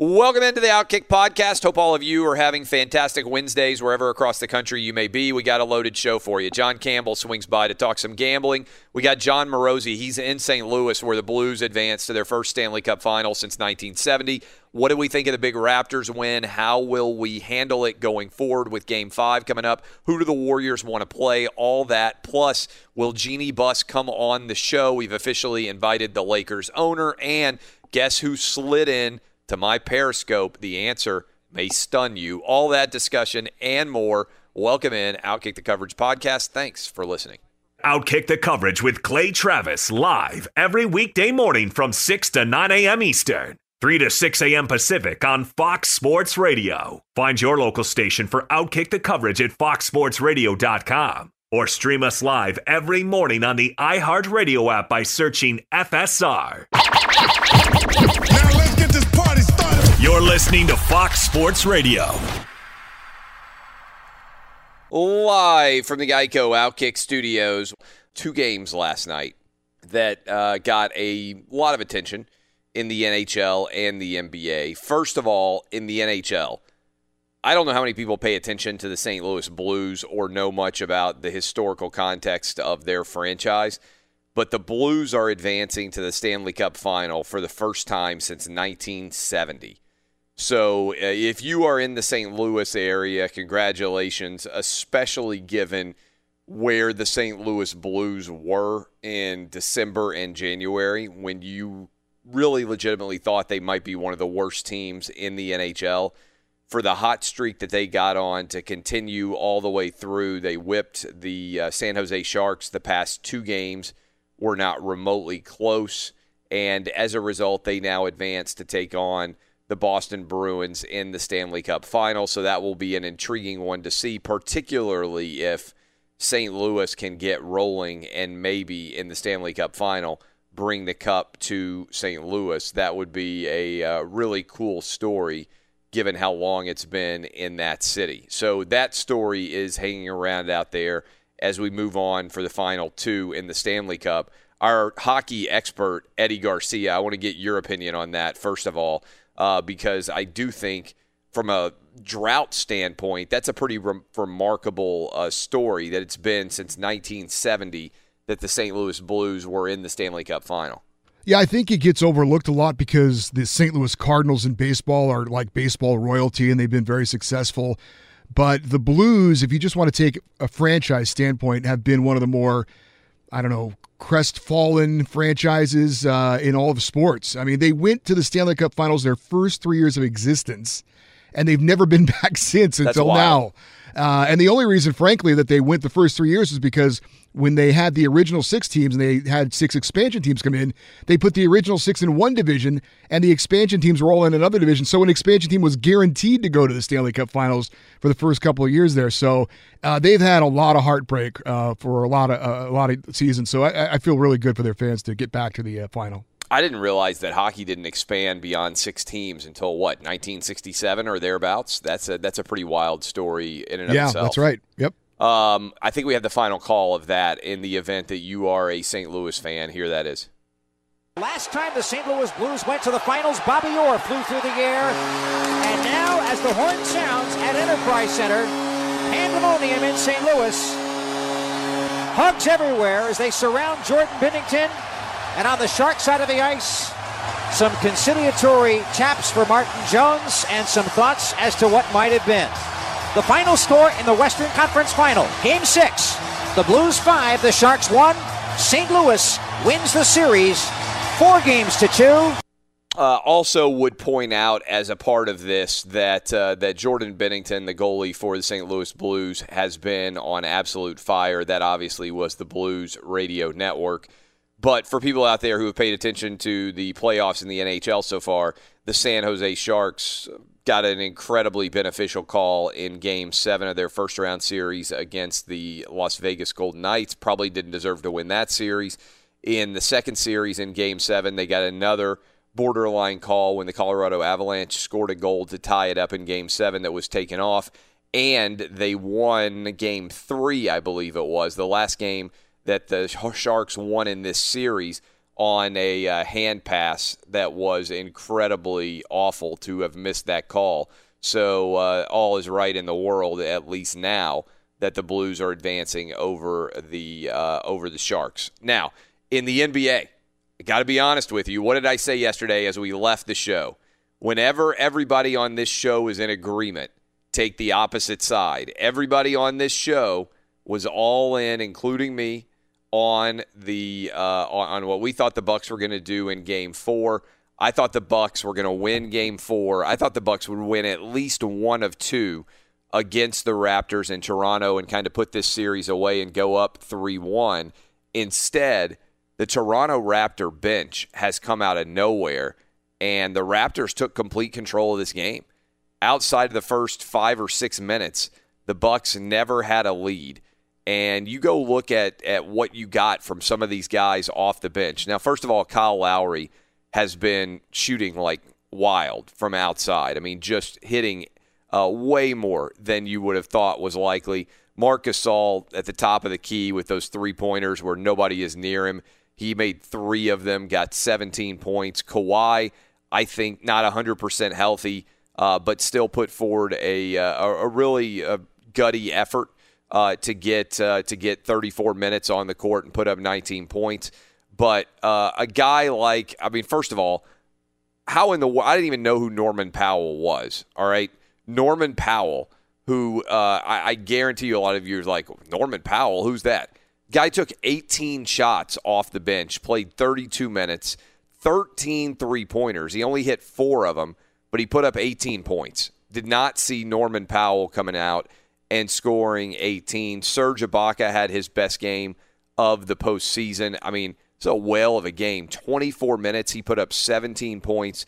Welcome into the Outkick Podcast. Hope all of you are having fantastic Wednesdays wherever across the country you may be. We got a loaded show for you. John Campbell swings by to talk some gambling. We got Jon Morosi. He's in St. Louis where the Blues advanced to their first Stanley Cup final since 1970. What do we think of the big Raptors win? How will we handle it going forward with game five coming up? Who do the Warriors want to play? All that. Plus, will Jeanie Buss come on the show? We've officially invited the Lakers owner. And guess who slid in to my Periscope? The answer may stun you. All that discussion and more. Welcome in Outkick the Coverage podcast. Thanks for listening. Outkick the coverage with Clay Travis live every weekday morning from 6 to 9 a.m. Eastern, 3 to 6 a.m. Pacific on Fox Sports Radio. Find your local station for Outkick the coverage at foxsportsradio.com or stream us live every morning on the iHeartRadio app by searching FSR. You're listening to Fox Sports Radio. Live from the Geico Outkick Studios, two games last night that uh, got a lot of attention in the NHL and the NBA. First of all, in the NHL, I don't know how many people pay attention to the St. Louis Blues or know much about the historical context of their franchise, but the Blues are advancing to the Stanley Cup final for the first time since 1970. So uh, if you are in the St. Louis area, congratulations, especially given where the St. Louis Blues were in December and January when you really legitimately thought they might be one of the worst teams in the NHL. For the hot streak that they got on to continue all the way through, they whipped the uh, San Jose Sharks the past two games, were not remotely close. And as a result, they now advance to take on the Boston Bruins in the Stanley Cup final. So that will be an intriguing one to see, particularly if St. Louis can get rolling and maybe in the Stanley Cup final bring the cup to St. Louis. That would be a uh, really cool story given how long it's been in that city. So that story is hanging around out there as we move on for the final two in the Stanley Cup. Our hockey expert, Eddie Garcia, I want to get your opinion on that, first of all, uh, because I do think from a drought standpoint, that's a pretty re- remarkable uh, story that it's been since 1970 that the St. Louis Blues were in the Stanley Cup final. Yeah, I think it gets overlooked a lot because the St. Louis Cardinals in baseball are like baseball royalty and they've been very successful. But the Blues, if you just want to take a franchise standpoint, have been one of the more, I don't know, crestfallen franchises uh, in all of sports. I mean, they went to the Stanley Cup finals their first three years of existence and they've never been back since That's until wild. now. Uh, and the only reason, frankly, that they went the first three years is because when they had the original six teams and they had six expansion teams come in, they put the original six in one division and the expansion teams were all in another division. So an expansion team was guaranteed to go to the Stanley Cup Finals for the first couple of years there. So uh, they've had a lot of heartbreak uh, for a lot of uh, a lot of seasons. So I, I feel really good for their fans to get back to the uh, final. I didn't realize that hockey didn't expand beyond six teams until what 1967 or thereabouts. That's a that's a pretty wild story in and of yeah, itself. that's right. Yep. Um, I think we have the final call of that in the event that you are a St. Louis fan. Here that is. Last time the St. Louis Blues went to the finals, Bobby Orr flew through the air. And now, as the horn sounds at Enterprise Center, pandemonium in St. Louis. Hugs everywhere as they surround Jordan Binnington. And on the shark side of the ice, some conciliatory taps for Martin Jones and some thoughts as to what might have been. The final score in the Western Conference Final, Game 6. The Blues 5, the Sharks 1. St. Louis wins the series, four games to two. Uh, also, would point out as a part of this that uh, that Jordan Binnington, the goalie for the St. Louis Blues, has been on absolute fire. That obviously was the Blues radio network. But for people out there who have paid attention to the playoffs in the NHL so far, the San Jose Sharks got an incredibly beneficial call in game seven of their first round series against the Las Vegas Golden Knights. Probably didn't deserve to win that series. In the second series in game seven, they got another borderline call when the Colorado Avalanche scored a goal to tie it up in game seven that was taken off. And they won game three, I believe it was, the last game that the Sharks won in this series on a uh, hand pass that was incredibly awful to have missed that call. So uh, all is right in the world, at least now that the Blues are advancing over the uh, over the Sharks. Now in the NBA, I got to be honest with you. What did I say yesterday as we left the show? Whenever everybody on this show is in agreement, take the opposite side. Everybody on this show was all in, including me, on the uh, on what we thought the Bucks were going to do in Game Four. I thought the Bucks were going to win Game Four. I thought the Bucks would win at least one of two against the Raptors in Toronto and kind of put this series away and go up three one. Instead, the Toronto Raptor bench has come out of nowhere, and the Raptors took complete control of this game. Outside of the first five or six minutes, the Bucks never had a lead and you go look at at what you got from some of these guys off the bench. Now, first of all, Kyle Lowry has been shooting like wild from outside. I mean, just hitting uh, way more than you would have thought was likely. Marcus Gasol at the top of the key with those three pointers where nobody is near him. He made three of them, got 17 points. Kawhi, I think, not 100% healthy, uh, but still put forward a, uh, a, a really uh, gutty effort uh, to get uh, to get 34 minutes on the court and put up 19 points. But uh, a guy like, I mean, first of all, how in the world? I didn't even know who Norman Powell was. All right, Norman Powell, who uh, I, I guarantee you a lot of you are like Norman Powell. Who's that? Guy took 18 shots off the bench, played 32 minutes, 13 three pointers. He only hit four of them, but he put up 18 points. Did not see Norman Powell coming out and scoring 18. Serge Ibaka had his best game of the postseason. I mean, it's a whale of a game. 24 minutes, he put up 17 points,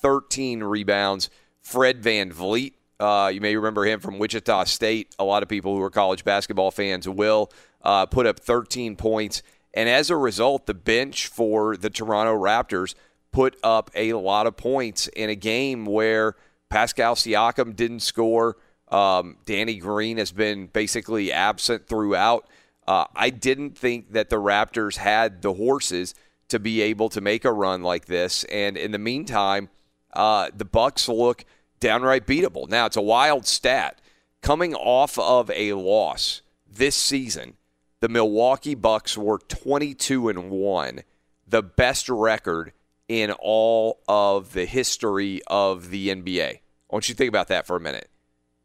13 rebounds. Fred VanVleet, uh, you may remember him from Wichita State. A lot of people who are college basketball fans will uh, put up 13 points. And as a result, the bench for the Toronto Raptors put up a lot of points in a game where Pascal Siakam didn't score. Um, Danny Green has been basically absent throughout. Uh, I didn't think that the Raptors had the horses to be able to make a run like this. And in the meantime, uh, the Bucks look downright beatable. Now it's a wild stat. Coming off of a loss this season, the Milwaukee Bucks were 22 and 1, the best record in all of the history of the NBA. I want you to think about that for a minute.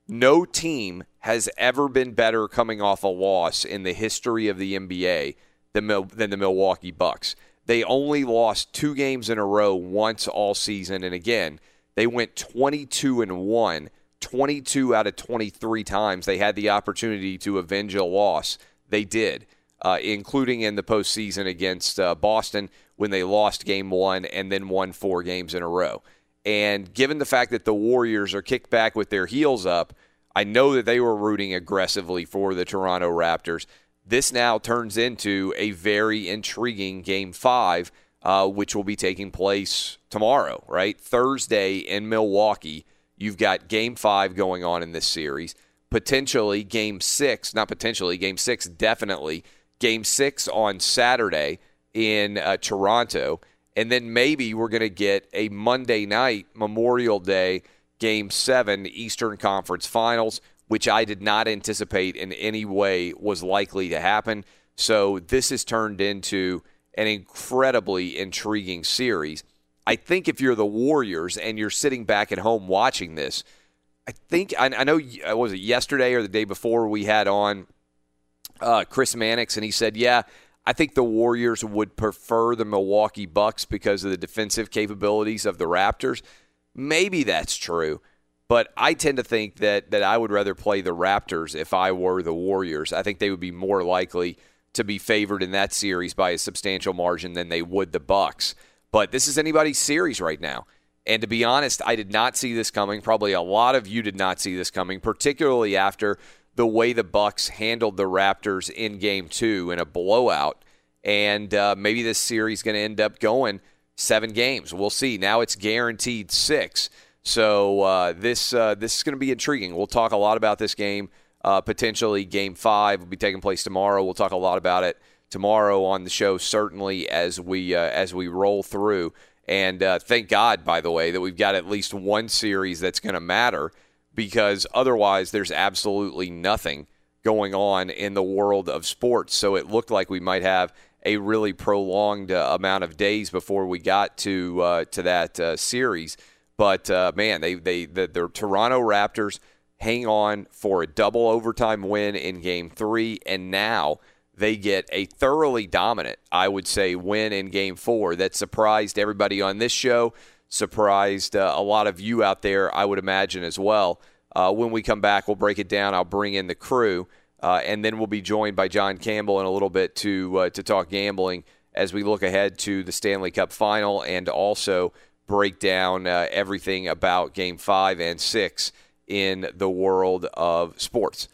No team has ever been better coming off a loss in the history of the NBA than, than the Milwaukee Bucks. They only lost two games in a row once all season, and again, they went 22 and one 22 out of 23 times they had the opportunity to avenge a loss, they did, uh, including in the postseason against uh, Boston when they lost game one and then won four games in a row. And given the fact that the Warriors are kicked back with their heels up, I know that they were rooting aggressively for the Toronto Raptors. This now turns into a very intriguing game five, uh, which will be taking place tomorrow, right? Thursday in Milwaukee. You've got game five going on in this series. Potentially game six, not potentially, game six, definitely. Game six on Saturday in uh, Toronto. And then maybe we're going to get a Monday night, Memorial Day, game seven, Eastern Conference Finals, which I did not anticipate in any way was likely to happen. So this has turned into an incredibly intriguing series. I think if you're the Warriors and you're sitting back at home watching this, I think I, I know was it yesterday or the day before we had on uh, Chris Mannix and he said, "Yeah, I think the Warriors would prefer the Milwaukee Bucks because of the defensive capabilities of the Raptors." Maybe that's true, but I tend to think that that I would rather play the Raptors if I were the Warriors. I think they would be more likely to be favored in that series by a substantial margin than they would the Bucks. But this is anybody's series right now. And to be honest, I did not see this coming. Probably a lot of you did not see this coming, particularly after the way the Bucks handled the Raptors in Game Two in a blowout. And uh, maybe this series is going to end up going seven games. We'll see. Now it's guaranteed six. So uh, this uh, this is going to be intriguing. We'll talk a lot about this game. Uh, potentially, Game Five will be taking place tomorrow. We'll talk a lot about it tomorrow on the show, certainly as we uh, as we roll through. And uh, thank God, by the way, that we've got at least one series that's going to matter because otherwise, there's absolutely nothing going on in the world of sports. So it looked like we might have a really prolonged uh, amount of days before we got to uh, to that uh, series. But uh, man, they they the, the Toronto Raptors hang on for a double overtime win in Game Three, and now they get a thoroughly dominant, I would say, win in Game Four that surprised everybody on this show, surprised uh, a lot of you out there, I would imagine as well. Uh, when we come back, we'll break it down. I'll bring in the crew. Uh, and then we'll be joined by John Campbell in a little bit to uh, to talk gambling as we look ahead to the Stanley Cup Final and also break down uh, everything about Game Five and Six in the world of sports.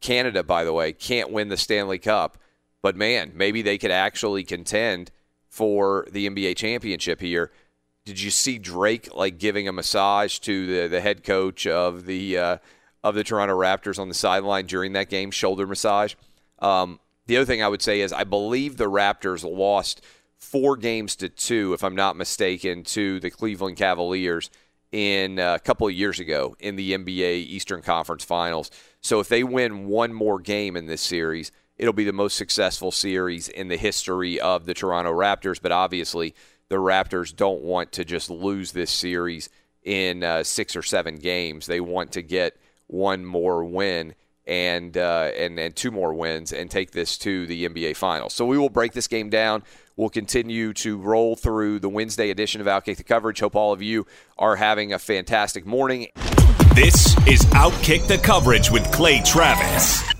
Canada, by the way, can't win the Stanley Cup, but man, maybe they could actually contend for the NBA championship here. Did you see Drake like giving a massage to the the head coach of the uh, of the Toronto Raptors on the sideline during that game, shoulder massage. Um, the other thing I would say is I believe the Raptors lost four games to two, if I'm not mistaken, to the Cleveland Cavaliers in uh, a couple of years ago in the NBA Eastern Conference Finals. So if they win one more game in this series, it'll be the most successful series in the history of the Toronto Raptors. But obviously, the Raptors don't want to just lose this series in uh, six or seven games. They want to get one more win and uh, and and two more wins and take this to the NBA Finals. So we will break this game down. We'll continue to roll through the Wednesday edition of Outkick the coverage. Hope all of you are having a fantastic morning. This is Outkick the coverage with Clay Travis.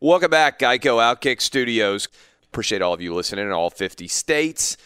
Welcome back, Geico Outkick Studios. Appreciate all of you listening in all 50 states.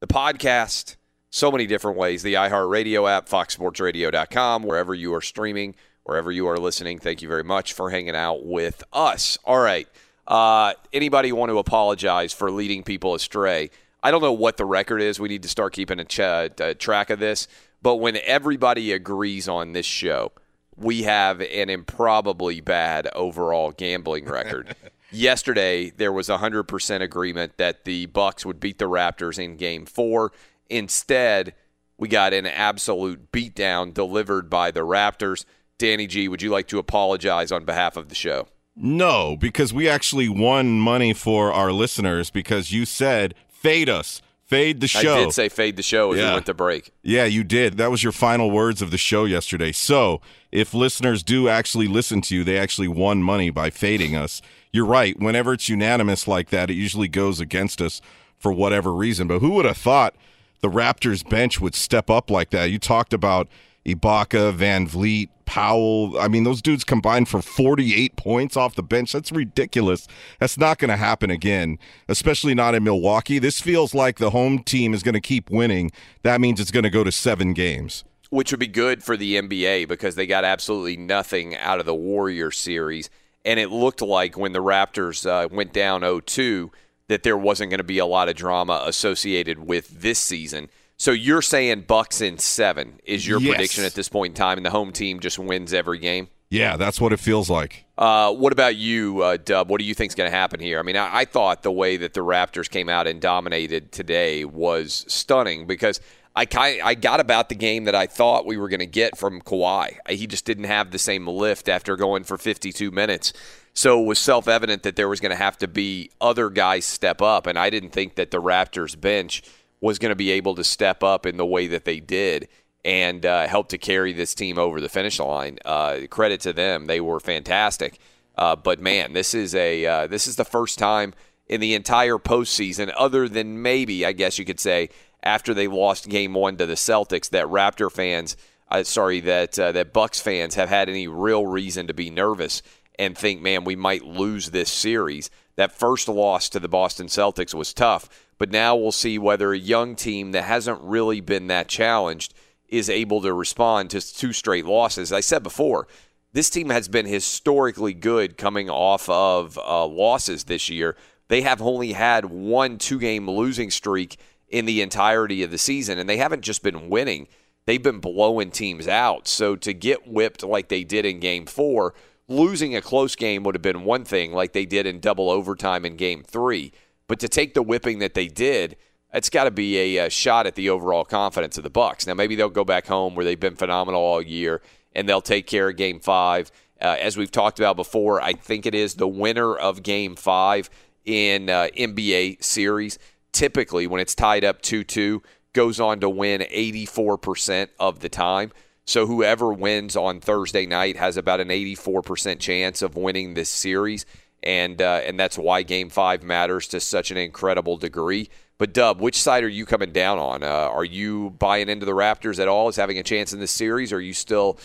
The podcast, so many different ways. The iHeartRadio app, foxsportsradio.com, wherever you are streaming, wherever you are listening. Thank you very much for hanging out with us. All right. Uh, anybody want to apologize for leading people astray? I don't know what the record is. We need to start keeping a, ch- a track of this. But when everybody agrees on this show, we have an improbably bad overall gambling record. Yesterday, there was a 100% agreement that the Bucks would beat the Raptors in game 4. Instead, we got an absolute beatdown delivered by the Raptors. Danny G, would you like to apologize on behalf of the show? No, because we actually won money for our listeners because you said fade us. Fade the show. I did say fade the show as Yeah. we went to break. Yeah, you did. That was your final words of the show yesterday. So, if listeners do actually listen to you, they actually won money by fading us. You're right. Whenever it's unanimous like that, it usually goes against us for whatever reason. But who would have thought the Raptors bench would step up like that? You talked about Ibaka, VanVleet, Powell. I mean, those dudes combined for 48 points off the bench. That's ridiculous. That's not going to happen again, especially not in Milwaukee. This feels like the home team is going to keep winning. That means it's going to go to seven games. Which would be good for the NBA because they got absolutely nothing out of the Warrior series. And it looked like when the Raptors uh, went down 0 2 that there wasn't going to be a lot of drama associated with this season. So you're saying Bucks in seven is your Yes. prediction at this point in time, and the home team just wins every game? Yeah, that's what it feels like. Uh, what about you, uh, Dub? What do you think is going to happen here? I mean, I, I, thought the way that the Raptors came out and dominated today was stunning because I I got about the game that I thought we were going to get from Kawhi. He just didn't have the same lift after going for 52 minutes. So it was self evident that there was going to have to be other guys step up, and I didn't think that the Raptors bench was going to be able to step up in the way that they did and uh, helped to carry this team over the finish line. Uh, credit to them; they were fantastic. Uh, but man, this is a uh, this is the first time in the entire postseason, other than maybe I guess you could say after they lost Game One to the Celtics, that Raptor fans, uh, sorry, that uh, that Bucks fans have had any real reason to be nervous and think, man, we might lose this series. That first loss to the Boston Celtics was tough, but now we'll see whether a young team that hasn't really been that challenged is able to respond to two straight losses. I said before, this team has been historically good coming off of uh, losses this year. They have only had one two game losing streak in the entirety of the season, and they haven't just been winning, they've been blowing teams out. So to get whipped like they did in game four, losing a close game would have been one thing, like they did in double overtime in game three. But to take the whipping that they did, it's got to be a, a, shot at the overall confidence of the Bucks. Now maybe they'll go back home where they've been phenomenal all year and they'll take care of Game Five. Uh, as we've talked about before, I think it is the winner of Game Five in uh, NBA series. Typically, when it's tied up two-two, goes on to win 84% of the time. So whoever wins on Thursday night has about an 84% chance of winning this series, and uh, and that's why Game Five matters to such an incredible degree. But Dub, which side are you coming down on? Uh, are you buying into the Raptors at all as having a chance in this series? Or are you still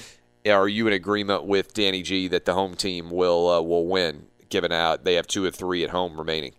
are you in agreement with Danny G that the home team will uh, will win, given out they have two or three at home remaining?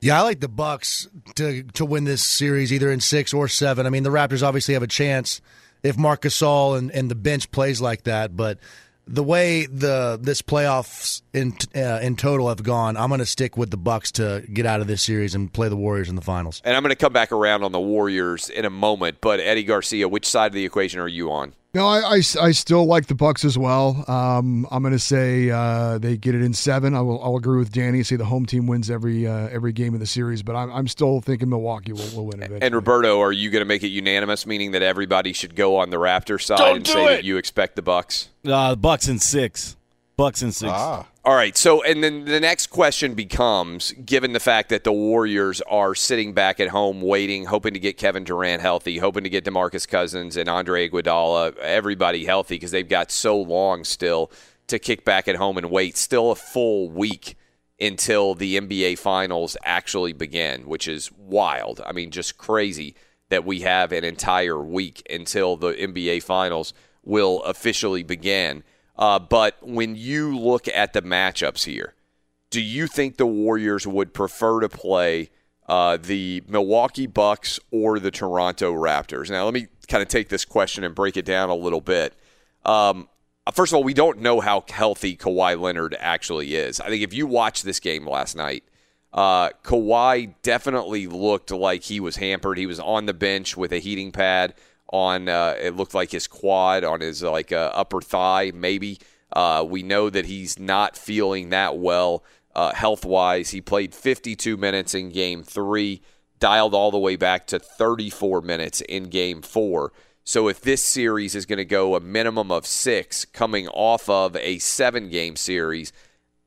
Yeah, I like the Bucks to to win this series either in six or seven. I mean, the Raptors obviously have a chance if Marc Gasol and, and the bench plays like that, but the way the this playoffs in uh, in total have gone, I'm going to stick with the Bucks to get out of this series and play the Warriors in the finals. And I'm going to come back around on the Warriors in a moment. But Eddie Garcia, which side of the equation are you on? No, I, I, I, still like the Bucks as well. Um, I'm going to say uh, they get it in seven. I will I'll agree with Danny. Say the home team wins every uh, every game of the series, but I'm, I'm still thinking Milwaukee will, will win it. And Roberto, are you going to make it unanimous, meaning that everybody should go on the Raptor side Don't and say it. that you expect the Bucks? Uh, Bucks in six. Bucks in six. Ah. All right. So, and then the next question becomes given the fact that the Warriors are sitting back at home waiting, hoping to get Kevin Durant healthy, hoping to get Demarcus Cousins and Andre Iguodala, everybody healthy because they've got so long still to kick back at home and wait. Still a full week until the NBA Finals actually begin, which is wild. I mean, just crazy that we have an entire week until the NBA Finals will officially begin. Uh, but when you look at the matchups here, do you think the Warriors would prefer to play uh, the Milwaukee Bucks or the Toronto Raptors? Now, let me kind of take this question and break it down a little bit. Um, first of all, we don't know how healthy Kawhi Leonard actually is. I think if you watched this game last night, uh, Kawhi definitely looked like he was hampered. He was on the bench with a heating pad on uh, it looked like his quad on his like uh, upper thigh maybe. Uh, we know that he's not feeling that well uh, health wise he played 52 minutes in game three dialed all the way back to 34 minutes in game four. So if this series is going to go a minimum of six coming off of a seven game series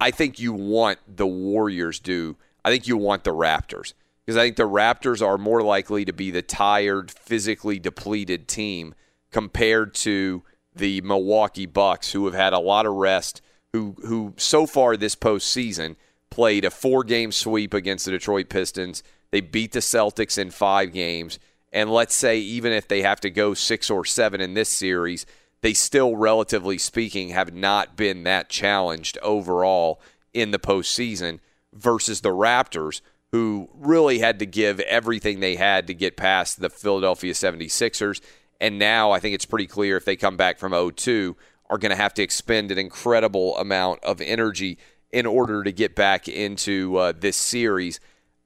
i think you want the warriors do i think you want the raptors because I think the Raptors are more likely to be the tired, physically depleted team compared to the Milwaukee Bucks, who have had a lot of rest, who who so far this postseason played a four game sweep against the Detroit Pistons. They beat the Celtics in five games. And let's say even if they have to go six or seven in this series, they still, relatively speaking, have not been that challenged overall in the postseason versus the Raptors, who really had to give everything they had to get past the Philadelphia 76ers. And now I think it's pretty clear if they come back from 0 2, are going to have to expend an incredible amount of energy in order to get back into uh, this series.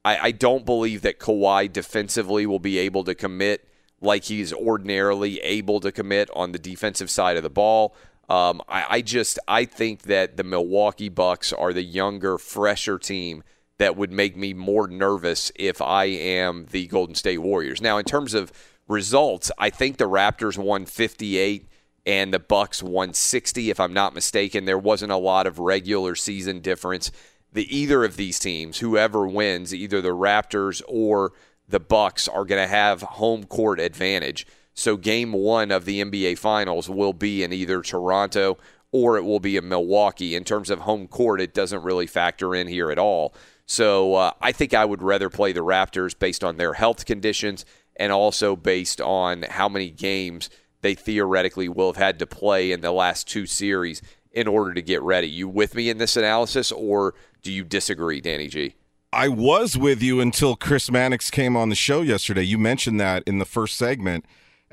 I, I don't believe that Kawhi defensively will be able to commit like he's ordinarily able to commit on the defensive side of the ball. Um, I, I just I think that the Milwaukee Bucks are the younger, fresher team that would make me more nervous if I am the Golden State Warriors. Now, in terms of results, I think the Raptors won 58 and the Bucks won 60 if I'm not mistaken. There wasn't a lot of regular season difference. The either of these teams, whoever wins, either the Raptors or the Bucks are going to have home court advantage. So game 1 of the NBA finals will be in either Toronto or it will be in Milwaukee. In terms of home court, it doesn't really factor in here at all. So uh, I think I would rather play the Raptors based on their health conditions and also based on how many games they theoretically will have had to play in the last two series in order to get ready. You with me in this analysis, or do you disagree, Danny G? I was with you until Chris Mannix came on the show yesterday. You mentioned that in the first segment.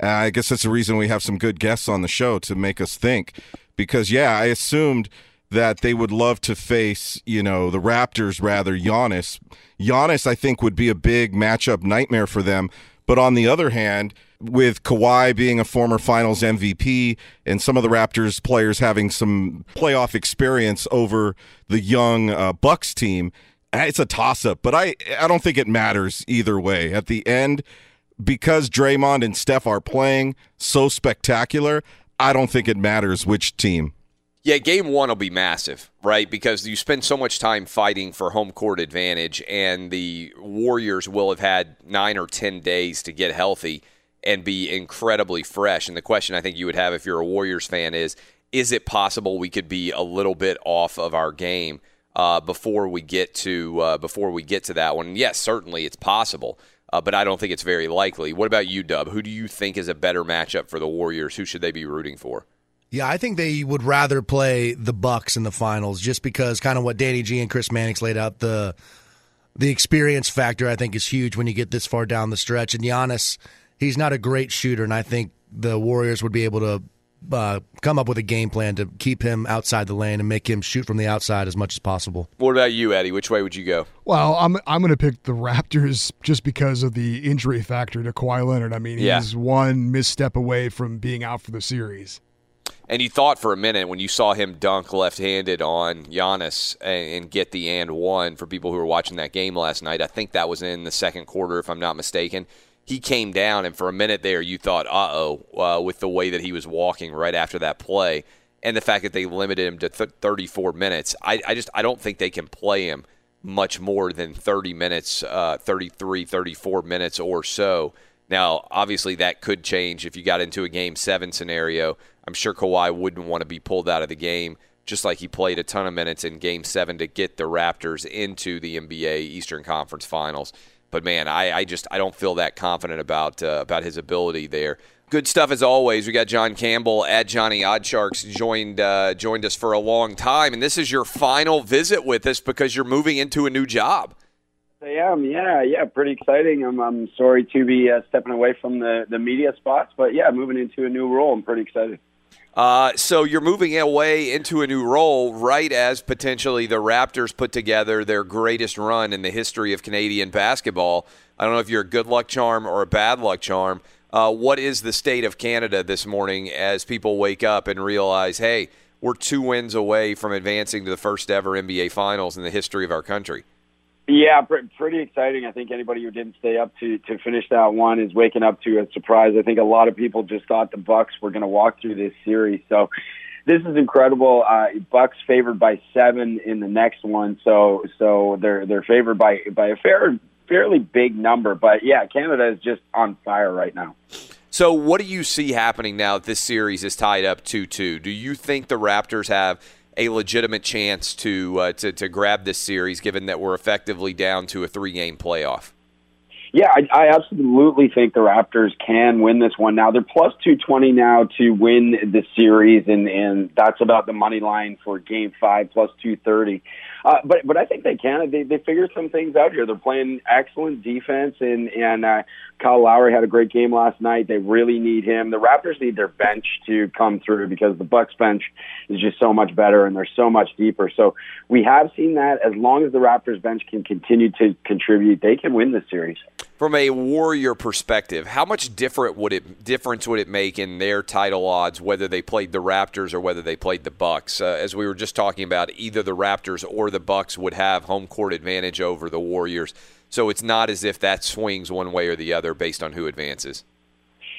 Uh, I guess that's the reason we have some good guests on the show to make us think. Because, yeah, I assumed – that they would love to face, you know, the Raptors rather Giannis. Giannis, I think, would be a big matchup nightmare for them. But on the other hand, with Kawhi being a former finals MVP and some of the Raptors players having some playoff experience over the young uh, Bucks team, it's a toss up. But I, I don't think it matters either way. At the end, because Draymond and Steph are playing so spectacular, I don't think it matters which team. Yeah, game one will be massive, right? Because you spend so much time fighting for home court advantage, and the Warriors will have had nine or 10 days to get healthy and be incredibly fresh. And the question I think you would have if you're a Warriors fan is is it possible we could be a little bit off of our game uh, before we get to uh, before we get to that one? Yes, certainly it's possible, uh, but I don't think it's very likely. What about you, Dub? Who do you think is a better matchup for the Warriors? Who should they be rooting for? Yeah, I think they would rather play the Bucks in the finals just because kind of what Danny G and Chris Mannix laid out the the experience factor I think is huge when you get this far down the stretch. And Giannis, he's not a great shooter, and I think the Warriors would be able to uh, come up with a game plan to keep him outside the lane and make him shoot from the outside as much as possible. What about you, Eddie? Which way would you go? Well, I'm I'm going to pick the Raptors just because of the injury factor to Kawhi Leonard. I mean, Yeah. he's one misstep away from being out for the series. And you thought for a minute when you saw him dunk left-handed on Giannis and, get the and one for people who were watching that game last night. I think that was in the second quarter, if I'm not mistaken. He came down, and for a minute there, you thought, "Uh-oh," uh, with the way that he was walking right after that play, and the fact that they limited him to th- 34 minutes. I, I just I don't think they can play him much more than 30 minutes, uh, 33, 34 minutes or so. Now, obviously, that could change if you got into a game seven scenario. I'm sure Kawhi wouldn't want to be pulled out of the game, just like he played a ton of minutes in game seven to get the Raptors into the NBA Eastern Conference Finals. But man, I, I just I don't feel that confident about uh, about his ability there. Good stuff as always. We got John Campbell at Johnny Oddsharks joined uh, joined us for a long time, and this is your final visit with us because you're moving into a new job. I am, yeah, yeah, pretty exciting. I'm, I'm sorry to be uh, stepping away from the, the media spots, but yeah, moving into a new role. I'm pretty excited. Uh, so you're moving away into a new role right as potentially the Raptors put together their greatest run in the history of Canadian basketball. I don't know if you're a good luck charm or a bad luck charm. Uh, what is the state of Canada this morning as people wake up and realize, hey, we're two wins away from advancing to the first ever NBA Finals in the history of our country? Yeah, pr- pretty exciting. I think anybody who didn't stay up to to finish that one is waking up to a surprise. I think a lot of people just thought the Bucks were going to walk through this series. So this is incredible. Uh, Bucks favored by seven in the next one, so so they're they're favored by by a fair fairly big number. But yeah, Canada is just on fire right now. So, what do you see happening now that this series is tied up 2 2? Do you think the Raptors have a legitimate chance to, uh, to, to grab this series, given that we're effectively down to a three game playoff? Yeah, I, I absolutely think the Raptors can win this one. Now they're plus two twenty now to win the series, and and that's about the money line for Game Five plus two thirty. Uh, but but I think they can. They they figure some things out here. They're playing excellent defense, and and uh, Kyle Lowry had a great game last night. They really need him. The Raptors need their bench to come through because the Bucks bench is just so much better and they're so much deeper. So we have seen that. As long as the Raptors bench can continue to contribute, they can win this series. From a Warrior perspective, how much different would it difference would it make in their title odds whether they played the Raptors or whether they played the Bucks? Uh, as we were just talking about, either the Raptors or the Bucks would have home court advantage over the Warriors. So it's not as if that swings one way or the other based on who advances.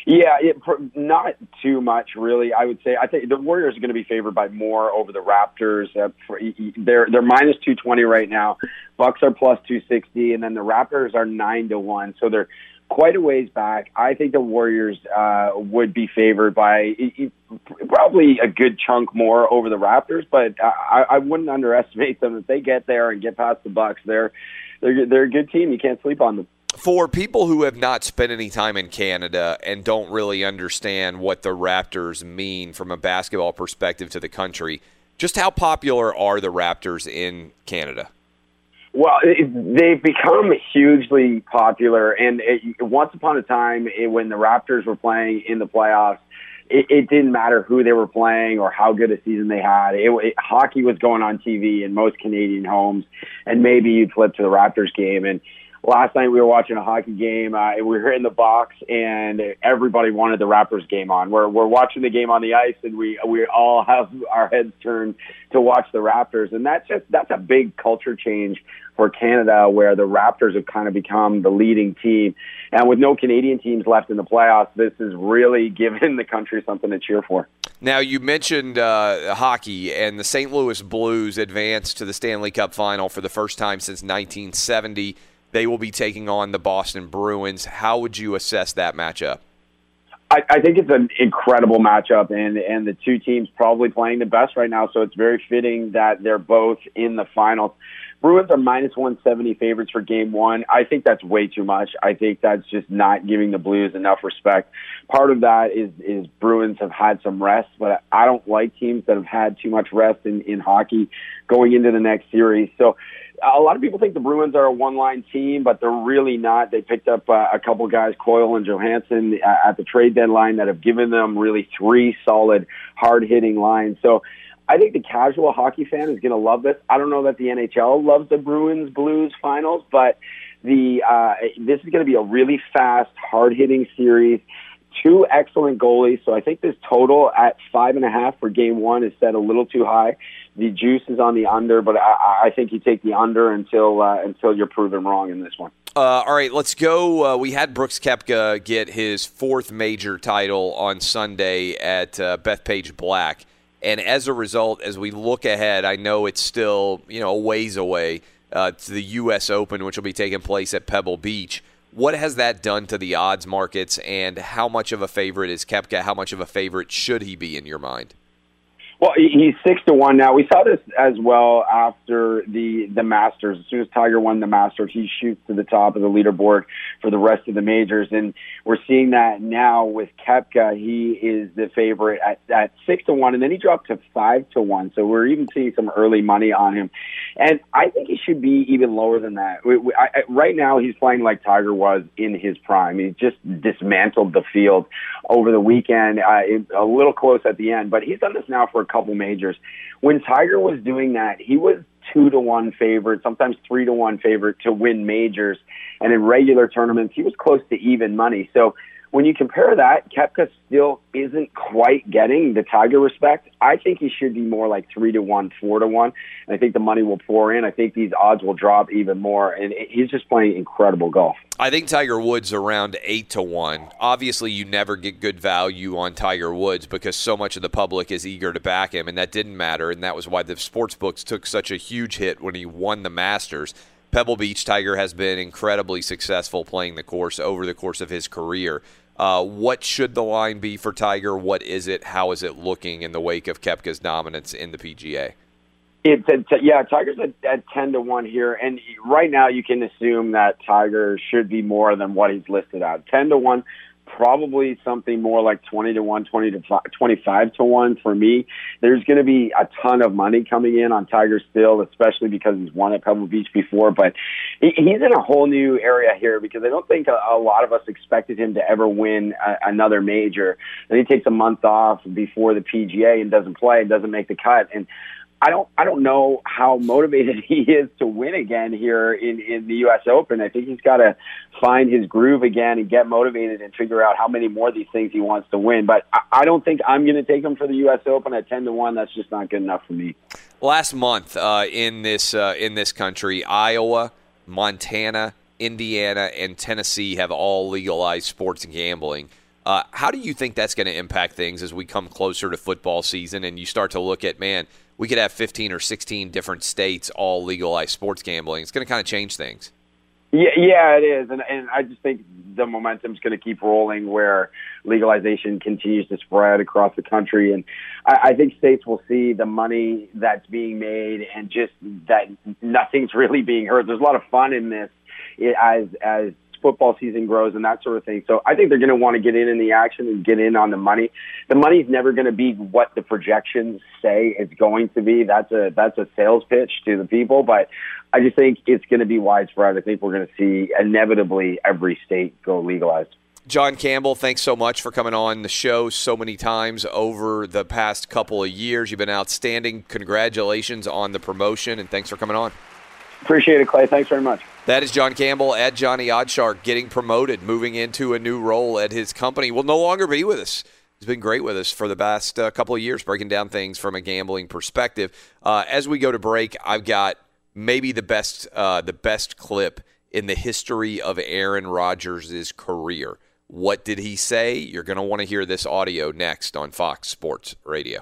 Yeah, it, not too much, really. I would say I think the Warriors are going to be favored by more over the Raptors. Uh, for, they're they're minus two twenty right now. Bucks are plus two sixty, and then the Raptors are nine to one. So they're quite a ways back. I think the Warriors uh, would be favored by probably a good chunk more over the Raptors, but I, I wouldn't underestimate them if they get there and get past the Bucks. They're they're they're a good team. You can't sleep on them for people who have not spent any time in Canada and don't really understand what the Raptors mean from a basketball perspective to the country, just how popular are the Raptors in Canada? Well, it, they've become hugely popular, and it, once upon a time, it, when the Raptors were playing in the playoffs, it, it didn't matter who they were playing or how good a season they had. It, it, hockey was going on TV in most Canadian homes, and maybe you'd flip to the Raptors game, and last night we were watching a hockey game. Uh, we were in the box, and everybody wanted the Raptors game on. We're we're watching the game on the ice, and we we all have our heads turned to watch the Raptors, and that's just that's a big culture change for Canada, where the Raptors have kind of become the leading team. And with no Canadian teams left in the playoffs, this is really giving the country something to cheer for. Now, you mentioned uh, hockey, and the St. Louis Blues advanced to the Stanley Cup final for the first time since 1970. They will be taking on the Boston Bruins. How would you assess that matchup? I, I think it's an incredible matchup, and and the two teams probably playing the best right now. So it's very fitting that they're both in the finals. Bruins are minus 170 favorites for game one. I think that's way too much. I think that's just not giving the Blues enough respect. Part of that is, is Bruins have had some rest, but I don't like teams that have had too much rest in, in hockey going into the next series. So a lot of people think the Bruins are a one-line team, but they're really not. They picked up uh, a couple guys, Coyle and Johansson, uh, at the trade deadline that have given them really three solid, hard-hitting lines. So I think the casual hockey fan is going to love this. I don't know that the NHL loves the Bruins Blues finals, but the uh, this is going to be a really fast, hard-hitting series. Two excellent goalies, so I think this total at five and a half for Game One is set a little too high the juice is on the under, but I, I think you take the under until uh, until you're proven wrong in this one. Uh, all right, let's go. Uh, we had Brooks Koepka get his fourth major title on Sunday at uh, Bethpage Black, and as a result, as we look ahead, I know it's still you know a ways away uh, to the U.S. Open, which will be taking place at Pebble Beach. What has that done to the odds markets, and how much of a favorite is Koepka? How much of a favorite should he be in your mind? Well, he's six to one now. We saw this as well after the the Masters. As soon as Tiger won the Masters, he shoots to the top of the leaderboard for the rest of the majors, and we're seeing that now with Koepka. He is the favorite at, at six to one, and then he dropped to five to one. So we're even seeing some early money on him, and I think he should be even lower than that. We, we, I, right now, he's playing like Tiger was in his prime. He just dismantled the field over the weekend, uh, a little close at the end, but he's done this now for couple majors. When Tiger was doing that, he was two to one favorite, sometimes three to one favorite to win majors. And in regular tournaments, he was close to even money. So when you compare that, Koepka still isn't quite getting the Tiger respect. I think he should be more like three to one, four to one. And I think the money will pour in. I think these odds will drop even more. And he's just playing incredible golf. I think Tiger Woods around eight to one. Obviously, you never get good value on Tiger Woods because so much of the public is eager to back him, and that didn't matter. And that was why the sports books took such a huge hit when he won the Masters. Pebble Beach Tiger has been incredibly successful playing the course over the course of his career. Uh, what should the line be for Tiger? What is it? How is it looking in the wake of Koepka's dominance in the PGA? It's yeah, Tiger's at, at ten to one here, and right now you can assume that Tiger should be more than what he's listed at. Ten to one probably something more like 20 to 1, 20 to 5, 25 to 1 for me. There's going to be a ton of money coming in on Tiger still, especially because he's won at Pebble Beach before. But he's in a whole new area here because I don't think a, a lot of us expected him to ever win a, another major. Then he takes a month off before the PGA and doesn't play and doesn't make the cut. And I don't I don't know how motivated he is to win again here in in the U.S. Open. I think he's got to find his groove again and get motivated and figure out how many more of these things he wants to win. But I, I don't think I'm going to take him for the U.S. Open at ten to one. That's just not good enough for me. Last month uh, in this uh, in this country, Iowa, Montana, Indiana, and Tennessee have all legalized sports gambling. Uh, how do you think that's going to impact things as we come closer to football season and you start to look at, man, we could have 15 or 16 different states all legalize sports gambling? It's going to kind of change things. Yeah, yeah, it is, and and I just think the momentum's going to keep rolling where legalization continues to spread across the country, and I, I think states will see the money that's being made and just that nothing's really being heard. There's a lot of fun in this as as football season grows and that sort of thing. So I think they're going to want to get in in the action and get in on the money. The money's never going to be what the projections say it's going to be. That's a that's a sales pitch to the people, but I just think it's going to be widespread. I think we're going to see inevitably every state go legalized. John Campbell, thanks so much for coming on the show so many times over the past couple of years. You've been outstanding. Congratulations on the promotion, and thanks for coming on. Appreciate it, Clay. Thanks very much. That is John Campbell at Johnny Oddshark getting promoted, moving into a new role at his company. Will no longer be with us. He's been great with us for the past uh, couple of years, breaking down things from a gambling perspective. Uh, as we go to break, I've got maybe the best uh, the best clip in the history of Aaron Rodgers' career. What did he say? You're going to want to hear this audio next on Fox Sports Radio.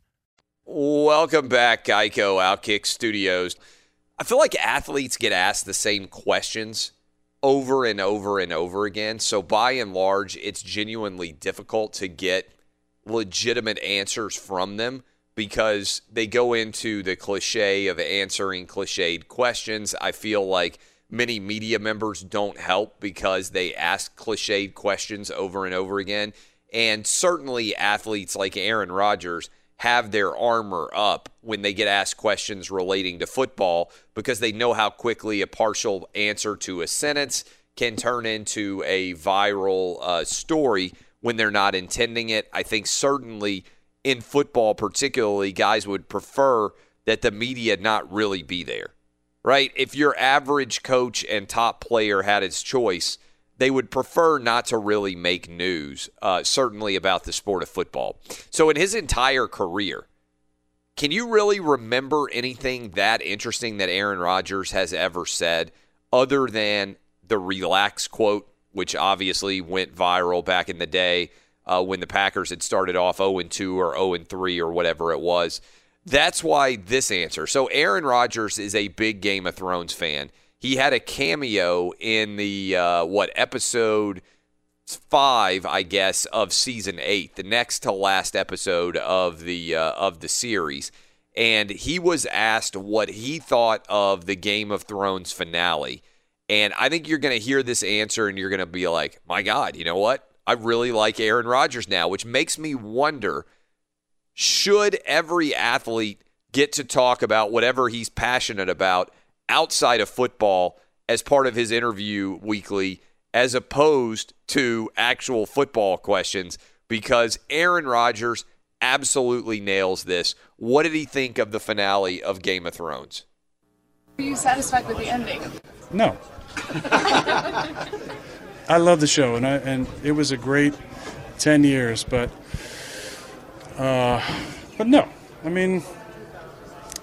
Welcome back, Geico Outkick Studios. I feel like athletes get asked the same questions over and over and over again. So, by and large, it's genuinely difficult to get legitimate answers from them because they go into the cliche of answering cliched questions. I feel like many media members don't help because they ask cliched questions over and over again. And certainly, athletes like Aaron Rodgers have their armor up when they get asked questions relating to football because they know how quickly a partial answer to a sentence can turn into a viral uh, story when they're not intending it. I think certainly in football, particularly, guys would prefer that the media not really be there, right? If your average coach and top player had his choice, they would prefer not to really make news, uh, certainly about the sport of football. So, in his entire career, can you really remember anything that interesting that Aaron Rodgers has ever said other than the relax quote, which obviously went viral back in the day uh, when the Packers had started off 0 2 or 0 3 or whatever it was? That's why this answer. So, Aaron Rodgers is a big Game of Thrones fan he had a cameo in the uh, what episode five, I guess, of season eight, the next to last episode of the uh, of the series, and he was asked what he thought of the Game of Thrones finale. And I think you're going to hear this answer, and you're going to be like, "My God, you know what? I really like Aaron Rodgers now," which makes me wonder: should every athlete get to talk about whatever he's passionate about? Outside of football as part of his interview weekly as opposed to actual football questions because Aaron Rodgers absolutely nails this. What did he think of the finale of Game of Thrones? Are you satisfied with the ending? No. I love the show, and I, and it was a great ten years, but uh, but no. I mean,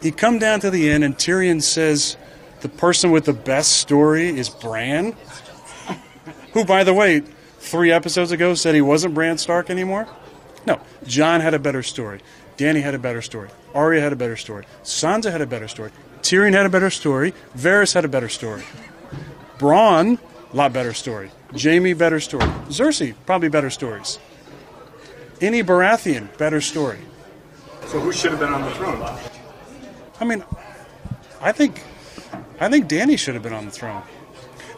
you come down to the end, and Tyrion says the person with the best story is Bran, who, by the way, three episodes ago said he wasn't Bran Stark anymore. No, Jon had a better story. Dany had a better story. Arya had a better story. Sansa had a better story. Tyrion had a better story. Varys had a better story. Bronn, a lot better story. Jaime, better story. Cersei, probably better stories. Any Baratheon, better story. So who should have been on the throne? I mean, I think I think Dany should have been on the throne.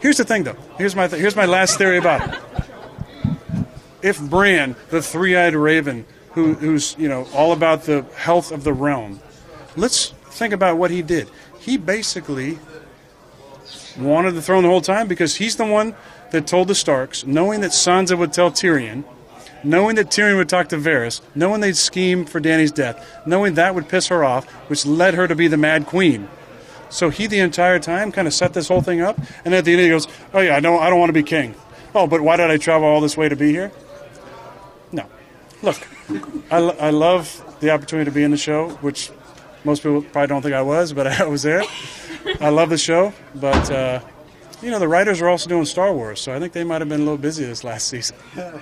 Here's the thing, though. Here's my th- here's my last theory about it. If Bran, the three-eyed raven, who, who's you know all about the health of the realm, let's think about what he did. He basically wanted the throne the whole time because he's the one that told the Starks, knowing that Sansa would tell Tyrion, knowing that Tyrion would talk to Varys, knowing they'd scheme for Dany's death, knowing that would piss her off, which led her to be the Mad Queen. So he the entire time kind of set this whole thing up, and at the end he goes, "Oh yeah, I don't, I don't want to be king. Oh, but why did I travel all this way to be here? No, look, I, I love the opportunity to be in the show, which most people probably don't think I was, but I was there. I love the show, but uh, you know the writers are also doing Star Wars, so I think they might have been a little busy this last season.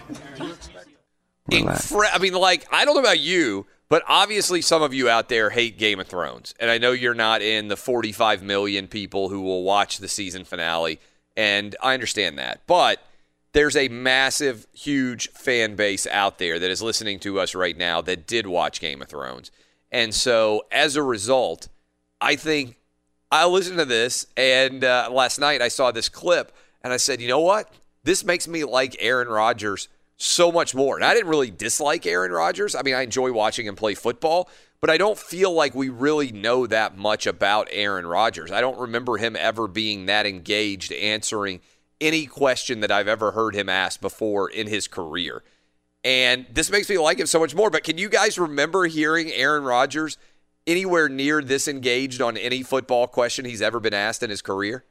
Incre- I mean, like I don't know about you, but obviously, some of you out there hate Game of Thrones. And I know you're not in the 45 million people who will watch the season finale. And I understand that. But there's a massive, huge fan base out there that is listening to us right now that did watch Game of Thrones. And so as a result, I think I listened to this, and uh, last night I saw this clip, and I said, you know what? This makes me like Aaron Rodgers so much more. And I didn't really dislike Aaron Rodgers. I mean, I enjoy watching him play football, but I don't feel like we really know that much about Aaron Rodgers. I don't remember him ever being that engaged answering any question that I've ever heard him ask before in his career. And this makes me like him so much more. But can you guys remember hearing Aaron Rodgers anywhere near this engaged on any football question he's ever been asked in his career?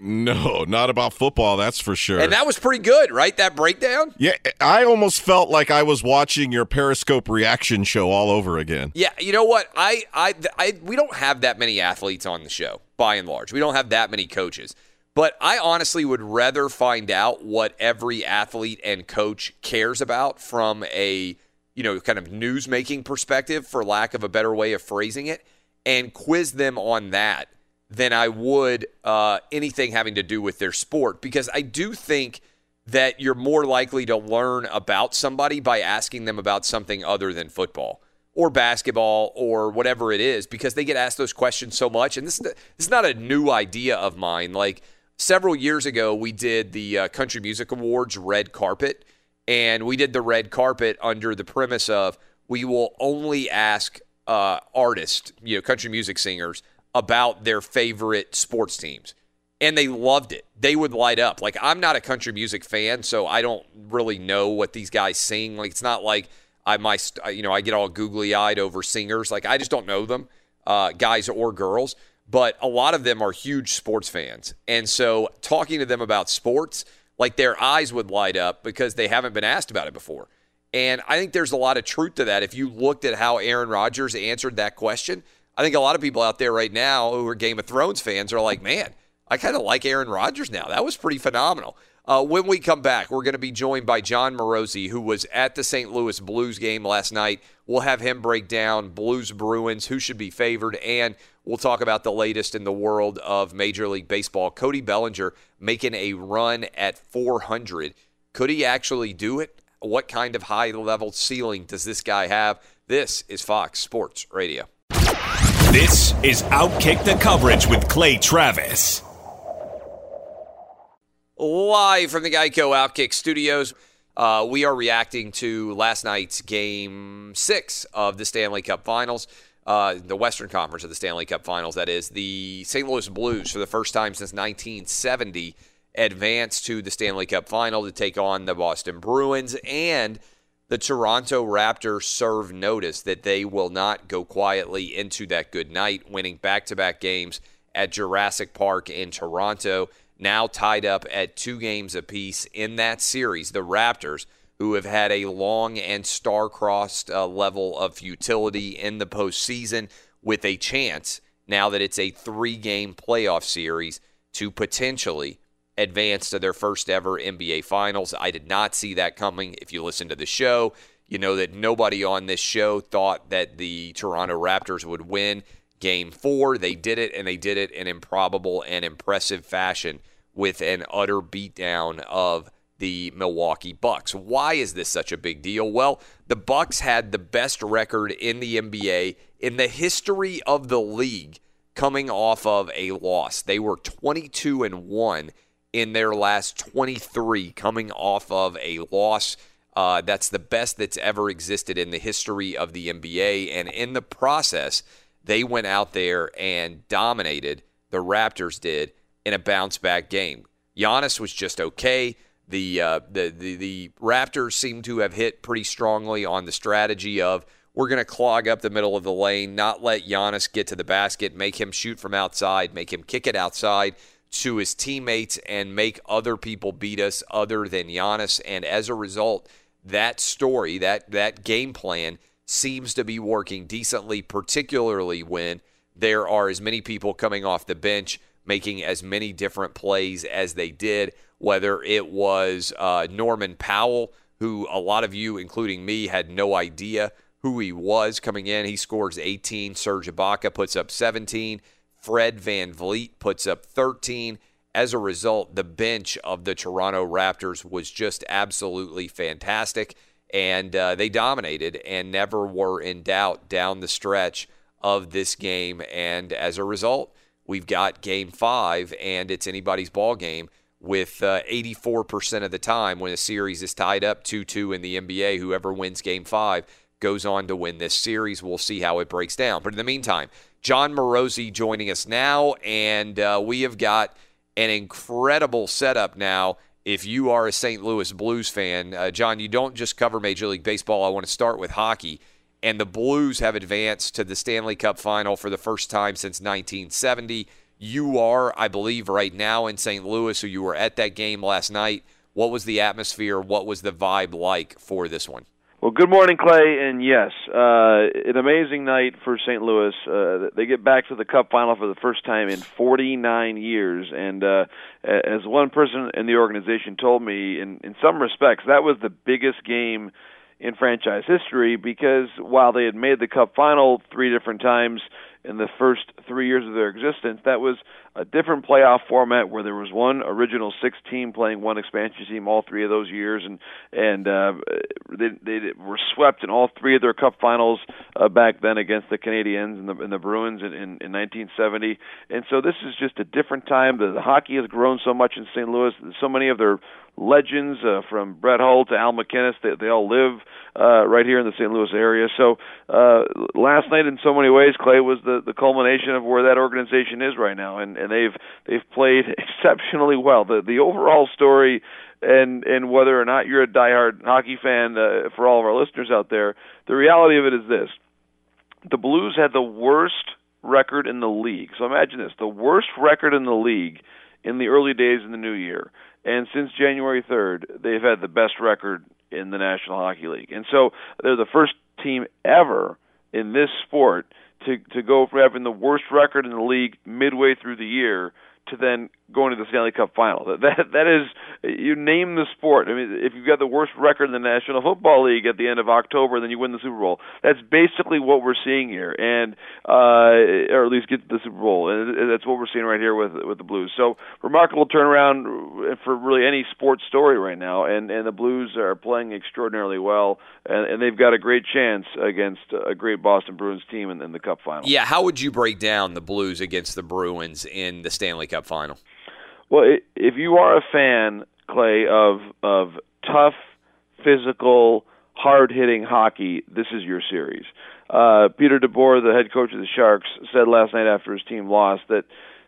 No, not about football, that's for sure. And that was pretty good, right? That breakdown? Yeah, I almost felt like I was watching your Periscope reaction show all over again. Yeah, you know what? I, I, I, we don't have that many athletes on the show, by and large. We don't have that many coaches. But I honestly would rather find out what every athlete and coach cares about from a, you know, kind of news making perspective, for lack of a better way of phrasing it, and quiz them on that than I would uh, anything having to do with their sport. Because I do think that you're more likely to learn about somebody by asking them about something other than football or basketball or whatever it is, because they get asked those questions so much. And this, is not a new idea of mine. Like, several years ago, we did the uh, Country Music Awards red carpet, and we did the red carpet under the premise of we will only ask uh, artists, you know, country music singers, about their favorite sports teams. And they loved it. They would light up. Like, I'm not a country music fan, so I don't really know what these guys sing. Like, it's not like I, my, you know, I get all googly eyed over singers. Like, I just don't know them, uh, guys or girls but a lot of them are huge sports fans. And so talking to them about sports, like their eyes would light up because they haven't been asked about it before. And I think there's a lot of truth to that. If you looked at how Aaron Rodgers answered that question, I think a lot of people out there right now who are Game of Thrones fans are like, man, I kind of like Aaron Rodgers now. That was pretty phenomenal. Uh, when we come back, we're going to be joined by Jon Morosi, who was at the St. Louis Blues game last night. We'll have him break down Blues Bruins, who should be favored, and we'll talk about the latest in the world of Major League Baseball. Cody Bellinger making a run at 400. Could he actually do it? What kind of high level ceiling does this guy have? This is Fox Sports Radio. This is Outkick the Coverage with Clay Travis. Live from the Geico Outkick Studios. Uh, we are reacting to last night's game six of the Stanley Cup Finals, uh, the Western Conference of the Stanley Cup Finals. That is the St. Louis Blues for the first time since 1970 advanced to the Stanley Cup Final to take on the Boston Bruins and the Toronto Raptors serve notice that they will not go quietly into that good night, winning back-to-back games at Jurassic Park in Toronto now tied up at two games apiece in that series. The Raptors, who have had a long and star-crossed uh, level of futility in the postseason, with a chance now that it's a three-game playoff series to potentially advance to their first ever NBA Finals. I did not see that coming. If you listen to the show, you know that nobody on this show thought that the Toronto Raptors would win game four. They did it, and they did it in improbable and impressive fashion with an utter beatdown of the Milwaukee Bucks. Why is this such a big deal? Well, the Bucks had the best record in the NBA in the history of the league coming off of a loss. They were 22 and 1 in their last 23 coming off of a loss. Uh, that's the best that's ever existed in the history of the NBA. And in the process, they went out there and dominated, the Raptors did, in a bounce back game. Giannis was just okay. The, uh, the, the, the Raptors seem to have hit pretty strongly on the strategy of we're going to clog up the middle of the lane, not let Giannis get to the basket, make him shoot from outside, make him kick it outside to his teammates, and make other people beat us other than Giannis. And as a result, that story, that that game plan seems to be working decently, particularly when there are as many people coming off the bench making as many different plays as they did, whether it was uh, Norman Powell, who a lot of you, including me, had no idea who he was coming in. He scores 18. Serge Ibaka puts up 17. Fred Van VanVleet puts up 13. As a result, the bench of the Toronto Raptors was just absolutely fantastic, and uh, they dominated and never were in doubt down the stretch of this game. And as a result, we've got game five, and it's anybody's ball game with uh, 84% of the time when a series is tied up 2 2 in the NBA. Whoever wins game five goes on to win this series. We'll see how it breaks down. But in the meantime, Jon Morosi joining us now, and uh, we have got an incredible setup now. If you are a St. Louis Blues fan, uh, Jon, you don't just cover Major League Baseball. I want to start with hockey. And the Blues have advanced to the Stanley Cup final for the first time since 1970. You are, I believe, right now in St. Louis, so you were at that game last night. What was the atmosphere? What was the vibe like for this one? Well, good morning, Clay. And yes, uh, an amazing night for St. Louis. Uh, they get back to the Cup final for the first time in 49 years. And uh, as one person in the organization told me, in, in some respects, that was the biggest game in franchise history because while they had made the Cup final three different times, in the first three years of their existence. That was a different playoff format where there was one original six team playing one expansion team all three of those years, and and uh, they, they were swept in all three of their Cup finals uh, back then against the Canadiens and the, and the Bruins in, in, in 1970. And so this is just a different time. The, the hockey has grown so much in St. Louis. So many of their legends uh, from Brett Hull to Al MacInnis. They, they all live uh, right here in the St. Louis area. So uh, last night, in so many ways, Clay was the the culmination of where that organization is right now, and and they've they've played exceptionally well. The the overall story. And and whether or not you're a diehard hockey fan, uh, for all of our listeners out there, the reality of it is this: the Blues had the worst record in the league. So imagine this: the worst record in the league in the early days in the new year. And since January 3rd, they've had the best record in the National Hockey League. And so they're the first team ever in this sport to to go from having the worst record in the league midway through the year to then going to the Stanley Cup final. That that, that is you name the sport. I mean, if you've got the worst record in the National Football League at the end of October, then you win the Super Bowl. That's basically what we're seeing here, and uh, or at least get to the Super Bowl, and that's what we're seeing right here with with the Blues. So remarkable turnaround for really any sports story right now, and and the Blues are playing extraordinarily well, and, and they've got a great chance against a great Boston Bruins team in, in the Cup final. Yeah, how would you break down the Blues against the Bruins in the Stanley Cup final? Well, if you are a fan, Clay, of of tough, physical, hard hitting hockey, this is your series. Uh, Peter DeBoer, the head coach of the Sharks, said last night after his team lost that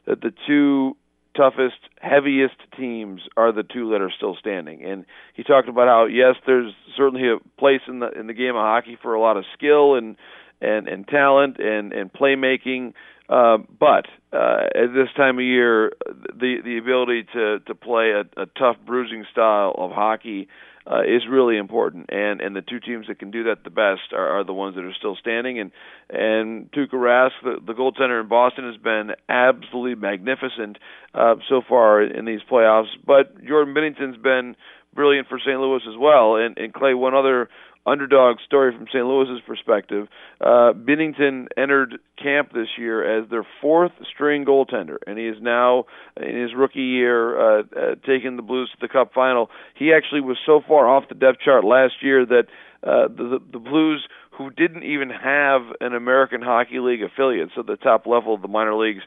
that the two toughest, heaviest teams are the two that are still standing. And he talked about how yes, there's certainly a place in the in the game of hockey for a lot of skill and and and talent and and playmaking. Uh, but uh, at this time of year, the the ability to to play a, a tough bruising style of hockey uh, is really important, and and the two teams that can do that the best are, are the ones that are still standing. And and Tuukka Rask, the, the goaltender in Boston, has been absolutely magnificent uh, so far in these playoffs. But Jordan Binnington's been brilliant for St. Louis as well. And and Clay, one other underdog story from St. Louis's perspective. Uh, Binnington entered camp this year as their fourth string goaltender, and he is now in his rookie year uh, uh, taking the Blues to the Cup final. He actually was so far off the depth chart last year that uh, the, the Blues, who didn't even have an American Hockey League affiliate, so the top level of the minor leagues,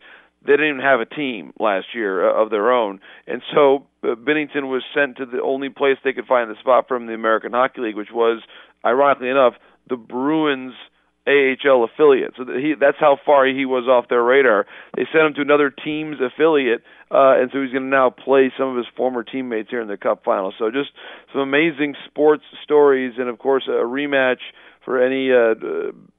they didn't even have a team last year uh, of their own, and so uh, Binnington was sent to the only place they could find the spot from the American Hockey League, which was, ironically enough, the Bruins AHL affiliate. So he, that's how far he was off their radar. They sent him to another team's affiliate, uh, and so he's going to now play some of his former teammates here in the Cup final. So just some amazing sports stories, and of course a rematch for any uh,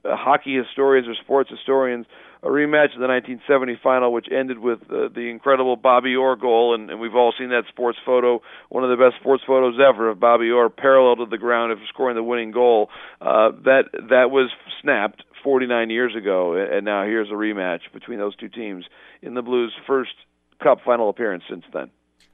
uh, hockey historians or sports historians a rematch of the 1970 final, which ended with uh, the incredible Bobby Orr goal, and, and we've all seen that sports photo, one of the best sports photos ever of Bobby Orr parallel to the ground after scoring the winning goal. Uh, that that was snapped 49 years ago, and now here's a rematch between those two teams in the Blues' first Cup final appearance since then.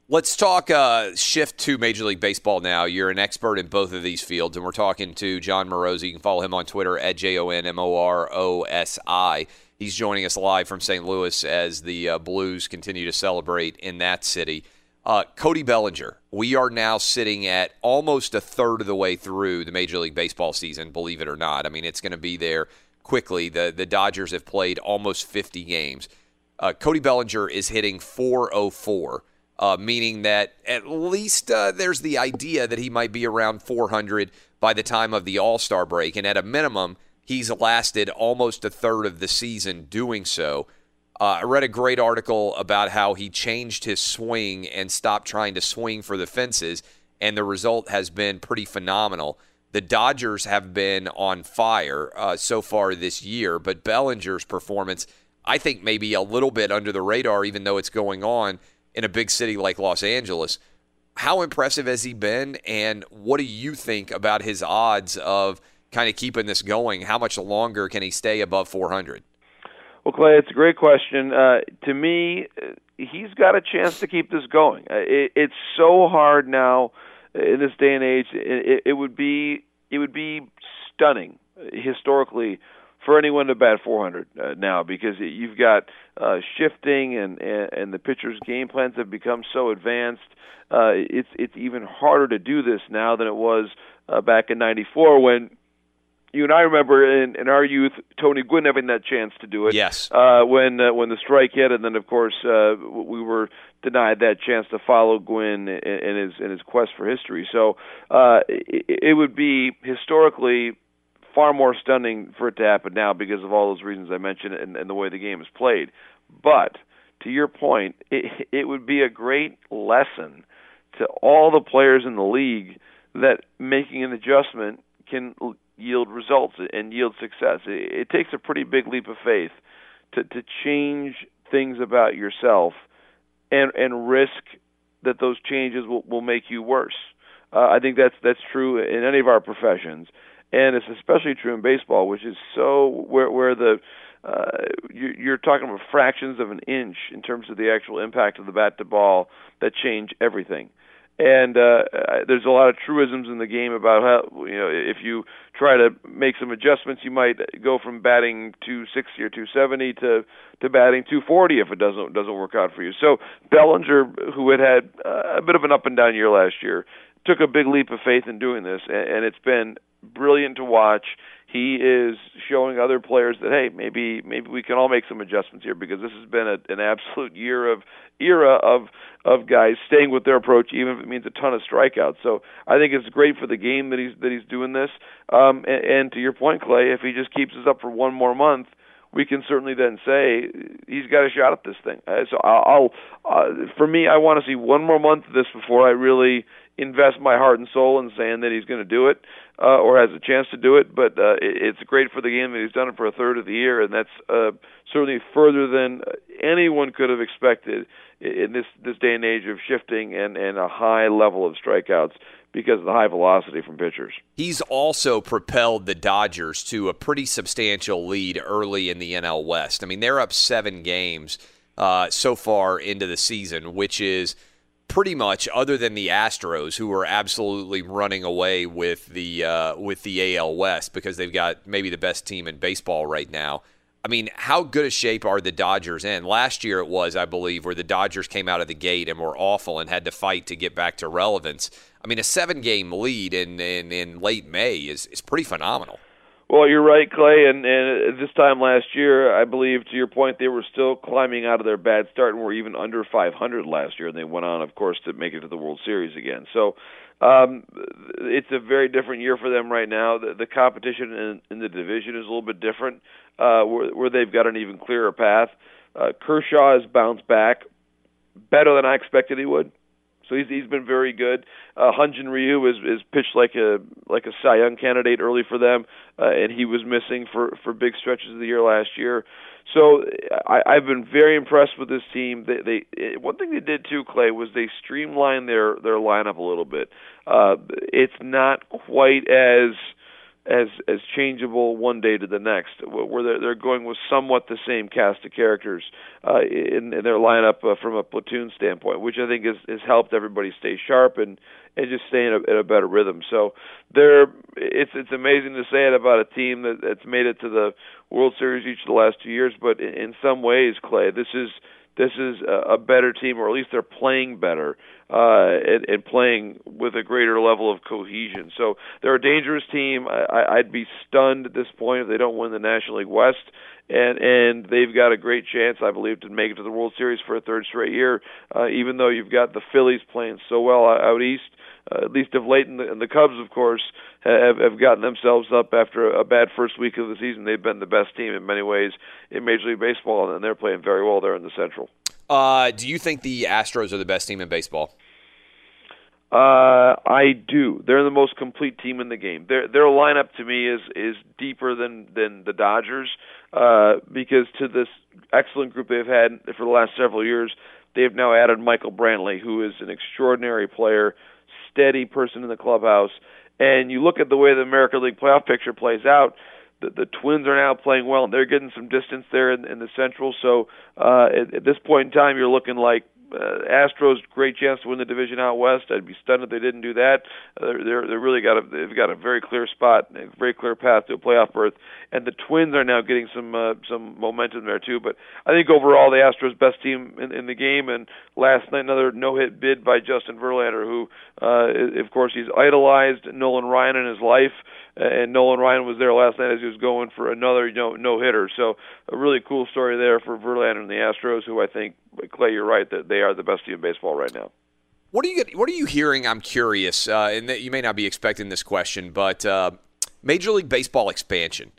Let's talk uh, shift to Major League Baseball now. You're an expert in both of these fields, and we're talking to Jon Morosi. You can follow him on Twitter at J O N M O R O S I. He's joining us live from St. Louis as the uh, Blues continue to celebrate in that city. Uh, Cody Bellinger, we are now sitting at almost a third of the way through the Major League Baseball season, believe it or not. I mean, it's going to be there quickly. The, the Dodgers have played almost 50 games. Uh, Cody Bellinger is hitting 404, uh, meaning that at least uh, there's the idea that he might be around 400 by the time of the All Star break. And at a minimum, he's lasted almost a third of the season doing so. Uh, I read a great article about how he changed his swing and stopped trying to swing for the fences, and the result has been pretty phenomenal. The Dodgers have been on fire uh, so far this year, but Bellinger's performance, I think, maybe a little bit under the radar, even though it's going on in a big city like Los Angeles. How impressive has he been, and what do you think about his odds of kind of keeping this going? How much longer can he stay above 400? Well, Clay, it's a great question. Uh, to me, he's got a chance to keep this going. Uh, it, it's so hard now in this day and age. It, it would be it would be stunning historically for anyone to bat 400 uh, now because you've got uh, shifting and, and and the pitcher's game plans have become so advanced. Uh, it's it's even harder to do this now than it was uh, back in '94 when you and I remember in, in our youth Tony Gwynn having that chance to do it. Yes. Uh, when uh, when the strike hit, and then of course uh, we were denied that chance to follow Gwynn in, in his in his quest for history. So uh, it, it would be historically far more stunning for it to happen now because of all those reasons I mentioned and, and the way the game is played. But to your point, it, it would be a great lesson to all the players in the league that making an adjustment can yield results and yield success. It, it takes a pretty big leap of faith to to change things about yourself and and risk that those changes will will make you worse. Uh, I think that's that's true in any of our professions, and it's especially true in baseball, which is so where where the uh, you, you're talking about fractions of an inch in terms of the actual impact of the bat to ball that change everything. And uh, there's a lot of truisms in the game about how you know if you try to make some adjustments, you might go from batting 260 or 270 to to batting 240 if it doesn't doesn't work out for you. So Bellinger, who had had a bit of an up and down year last year, took a big leap of faith in doing this, and, and it's been brilliant to watch he is showing other players that hey maybe maybe we can all make some adjustments here because this has been a, an absolute year of era of of guys staying with their approach even if it means a ton of strikeouts so I think it's great for the game that he's that he's doing this um and, and to your point Clay if he just keeps us up for one more month we can certainly then say he's got a shot at this thing. Uh, so I'll, I'll uh, for me, I want to see one more month of this before I really invest my heart and soul in saying that he's going to do it uh, or has a chance to do it. But uh, it's great for the game that he's done it for a third of the year, and that's uh, certainly further than anyone could have expected in this this day and age of shifting and and a high level of strikeouts because of the high velocity from pitchers. He's also propelled the Dodgers to a pretty substantial lead early in the NL West. I mean, they're up seven games uh, so far into the season, which is pretty much, other than the Astros, who are absolutely running away with the uh, with the AL West because they've got maybe the best team in baseball right now. I mean, how good a shape are the Dodgers in? Last year it was, I believe, where the Dodgers came out of the gate and were awful and had to fight to get back to relevance. I mean, a seven game lead in, in, in late May is, is pretty phenomenal. Well, you're right, Clay. And, and this time last year, I believe, to your point, they were still climbing out of their bad start and were even under 500 last year. And they went on, of course, to make it to the World Series again. So um, it's a very different year for them right now. The, the competition in, in the division is a little bit different, uh, where, where they've got an even clearer path. Uh, Kershaw has bounced back better than I expected he would. So he's he's been very good. Uh, Hyun-Jin Ryu is is pitched like a like a Cy Young candidate early for them, uh, and he was missing for for big stretches of the year last year. So I, I've been very impressed with this team. They, they one thing they did too, Clay, was they streamlined their their lineup a little bit. Uh, it's not quite as as as changeable one day to the next, where they're, they're going with somewhat the same cast of characters uh, in, in their lineup uh, from a platoon standpoint, which I think has, has helped everybody stay sharp and and just stay in a, in a better rhythm. So they're it's it's amazing to say it about a team that, that's made it to the World Series each of the last two years, but in, in some ways, Clay, this is this is a, a better team, or at least they're playing better uh, and, and playing with a greater level of cohesion. So they're a dangerous team. I, I'd be stunned at this point if they don't win the National League West. And and they've got a great chance, I believe, to make it to the World Series for a third straight year. Uh, even though you've got the Phillies playing so well out east, uh, at least of late, and the, and the Cubs, of course, have, have gotten themselves up after a bad first week of the season. They've been the best team in many ways in Major League Baseball, and they're playing very well there in the Central. Uh, do you think the Astros are the best team in baseball? Uh, I do. They're the most complete team in the game. Their their lineup to me is is deeper than than the Dodgers uh, because to this excellent group they've had for the last several years, they've now added Michael Brantley, who is an extraordinary player, steady person in the clubhouse. And you look at the way the American League playoff picture plays out. The, the Twins are now playing well, and they're getting some distance there in, in the Central. So uh, at, at this point in time, you're looking like uh, Astros great chance to win the division out west. I'd be stunned if they didn't do that. Uh, they're they're really got a they've got a very clear spot, a very clear path to a playoff berth, and the Twins are now getting some uh, some momentum there too. But I think overall the Astros best team in, in the game. And last night another no hit bid by Justin Verlander, who uh, of course he's idolized Nolan Ryan in his life and Nolan Ryan was there last night as he was going for another you know no hitter. So a really cool story there for Verlander and the Astros, who I think Clay, you're right that they are the best team in baseball right now. What are you What are you hearing? I'm curious, uh, and you may not be expecting this question, but uh, Major League Baseball expansion.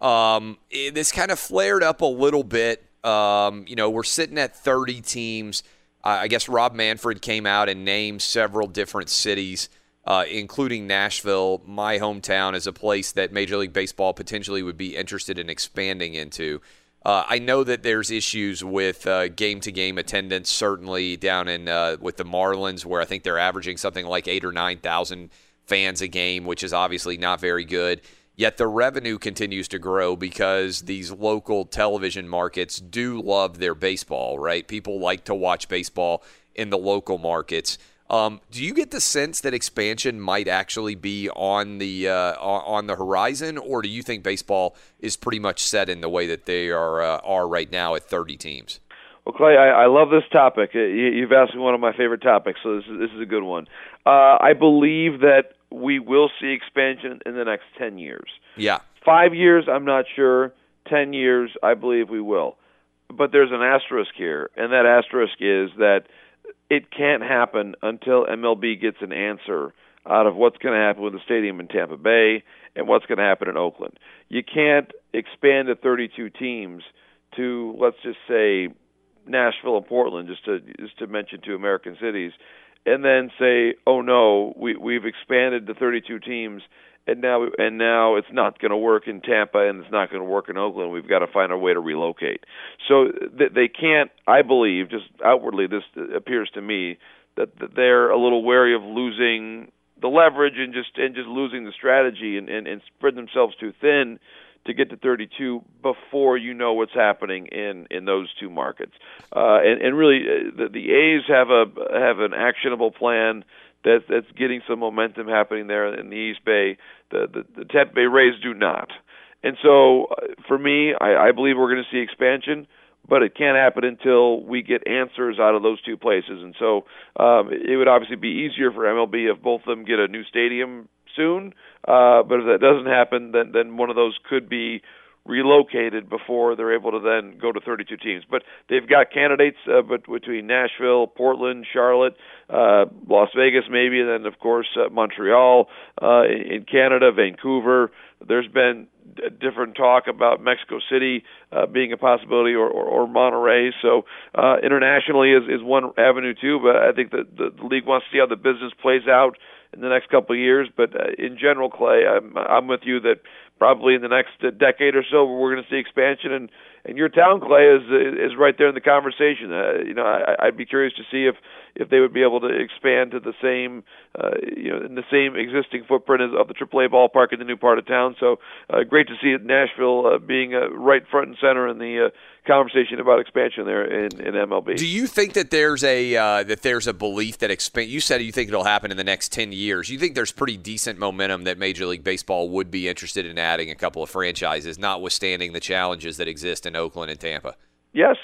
Um, this kind of flared up a little bit. Um, you know, we're sitting at 30 teams. I guess Rob Manfred came out and named several different cities uh, including Nashville, my hometown, as a place that Major League Baseball potentially would be interested in expanding into. Uh, I know that there's issues with game to game attendance, certainly down in uh, with the Marlins, where I think they're averaging something like eight or nine thousand fans a game, which is obviously not very good. Yet the revenue continues to grow because these local television markets do love their baseball, right? People like to watch baseball in the local markets. Um, do you get the sense that expansion might actually be on the uh, on the horizon, or do you think baseball is pretty much set in the way that they are uh, are right now at 30 teams? Well, Clay, I, I love this topic. You've asked me one of my favorite topics, so this is, this is a good one. Uh, I believe that we will see expansion in the next 10 years. Yeah. Five years, I'm not sure. 10 years, I believe we will. But there's an asterisk here, and that asterisk is that – it can't happen until MLB gets an answer out of what's going to happen with the stadium in Tampa Bay and what's going to happen in Oakland. You can't expand to 32 teams to let's just say Nashville and Portland just to just to mention two American cities and then say, "Oh no, we we've expanded to 32 teams and now and now it's not going to work in Tampa and it's not going to work in Oakland. We've got to find a way to relocate. So they can't. I believe, just outwardly, this appears to me that they're a little wary of losing the leverage and just and just losing the strategy and and, and spread themselves too thin to get to 32 before you know what's happening in in those two markets. Uh, and, and really, uh, the, the A's have a have an actionable plan that's that's getting some momentum happening there in the East Bay. The the, the Tampa Bay Rays do not, and so uh, for me, I, I believe we're going to see expansion, but it can't happen until we get answers out of those two places. And so um, it would obviously be easier for MLB if both of them get a new stadium soon. Uh, but if that doesn't happen, then then one of those could be relocated before they're able to then go to 32 teams. But they've got candidates uh, but between Nashville, Portland, Charlotte, uh, Las Vegas, maybe, and then of course uh, Montreal uh, in Canada, Vancouver. There's been different talk about Mexico City uh, being a possibility, or, or, or Monterrey. So uh, internationally is is one avenue too. But I think that the, the league wants to see how the business plays out in the next couple of years. But uh, in general, Clay, I'm I'm with you that probably in the next decade or so we're going to see expansion and and your town, Clay, is is right there in the conversation. Uh, you know, I, I'd be curious to see if if they would be able to expand to the same, uh, you know, in the same existing footprint as of the Triple AAA ballpark in the new part of town. So uh, great to see Nashville uh, being uh, right front and center in the uh, conversation about expansion there in, in MLB. Do you think that there's a uh, that there's a belief that expand? You said you think it'll happen in the next ten years. You think there's pretty decent momentum that Major League Baseball would be interested in adding a couple of franchises, notwithstanding the challenges that exist in Oakland and Tampa. Yes,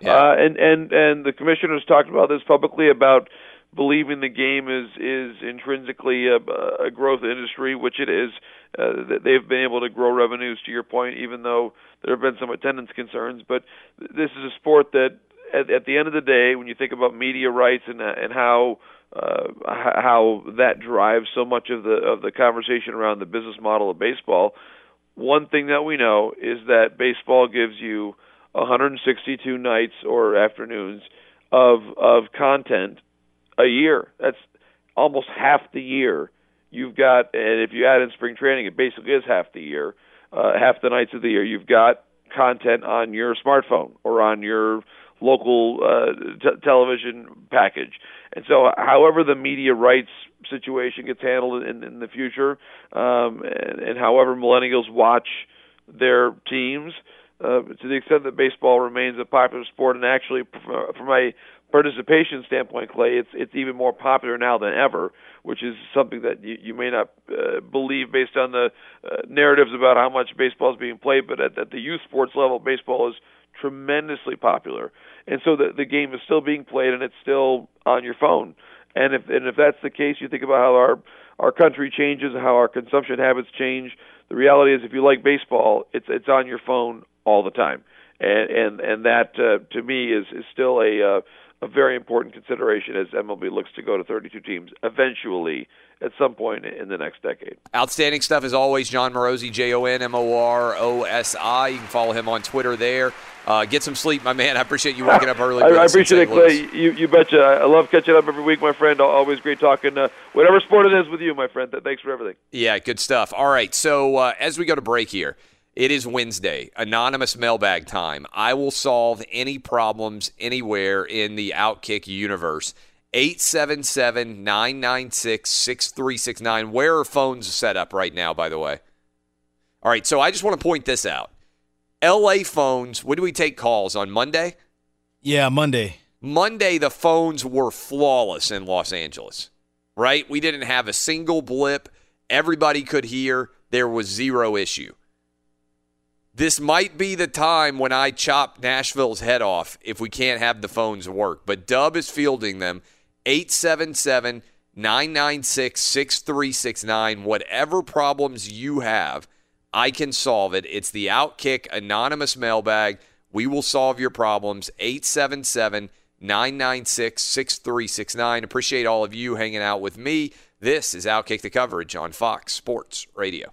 yeah. uh, and and and the commissioners talked about this publicly about believing the game is is intrinsically a, a growth industry, which it is. Uh, they've been able to grow revenues to your point, even though there have been some attendance concerns. But this is a sport that, at, at the end of the day, when you think about media rights and and how uh, how that drives so much of the of the conversation around the business model of baseball, one thing that we know is that baseball gives you 162 nights or afternoons of of content a year. That's almost half the year. You've got, and if you add in spring training, it basically is half the year, uh, half the nights of the year. You've got content on your smartphone or on your local uh, t- television package. And so, however the media rights situation gets handled in, in the future, um, and, and however millennials watch their teams, uh, to the extent that baseball remains a popular sport, and actually, from a participation standpoint, Clay, it's it's even more popular now than ever, which is something that you, you may not uh, believe based on the uh, narratives about how much baseball is being played. But at, at the youth sports level, baseball is tremendously popular, and so the the game is still being played, and it's still on your phone. And if and if that's the case, you think about how our our country changes, how our consumption habits change. The reality is, if you like baseball, it's it's on your phone all the time, and and and that uh, to me is is still a uh, a very important consideration as MLB looks to go to 32 teams eventually at some point in the next decade. Outstanding stuff as always. Jon Morosi, J O N M O R O S I. You can follow him on Twitter there. Uh, get some sleep, my man. I appreciate you waking up early. I, I appreciate it, Clay. You, you betcha. I love catching up every week, my friend. Always great talking. Uh, whatever sport it is with you, my friend. Thanks for everything. Yeah, good stuff. All right. So uh, as we go to break here, it is Wednesday, anonymous mailbag time. I will solve any problems anywhere in the Outkick universe. 877 996 6369. Where are phones set up right now, by the way? All right, so I just want to point this out. LA phones, when do we take calls? On Monday? Yeah, Monday. Monday, the phones were flawless in Los Angeles, right? We didn't have a single blip. Everybody could hear. There was zero issue this might be the time when I chop Nashville's head off if we can't have the phones work. But Dub is fielding them 877 996 6369. Whatever problems you have, I can solve it. It's the Outkick Anonymous Mailbag. We will solve your problems. 877 996 6369. Appreciate all of you hanging out with me. This is Outkick the Coverage on Fox Sports Radio.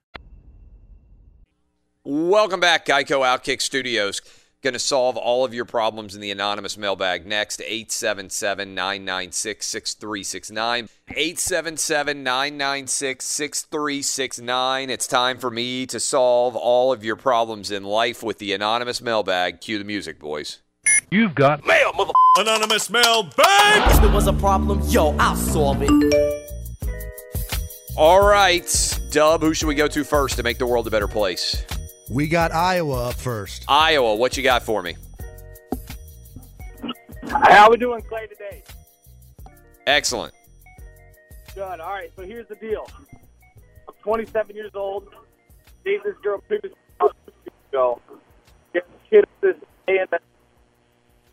Welcome back, Geico Outkick Studios. Going to solve all of your problems in the anonymous mailbag next. 877 996 6369. 877 996 6369. It's time for me to solve all of your problems in life with the anonymous mailbag. Cue the music, boys. You've got mail, mother. Anonymous mailbag. If there was a problem, yo, I'll solve it. All right, Dub, who should we go to first to make the world a better place? We got Iowa up first. Iowa, what you got for me? How we doing, Clay, today? Excellent. Good. All right. So here's the deal. I'm 27 years old. Dated this girl previously about two weeks ago. Get kids this day and then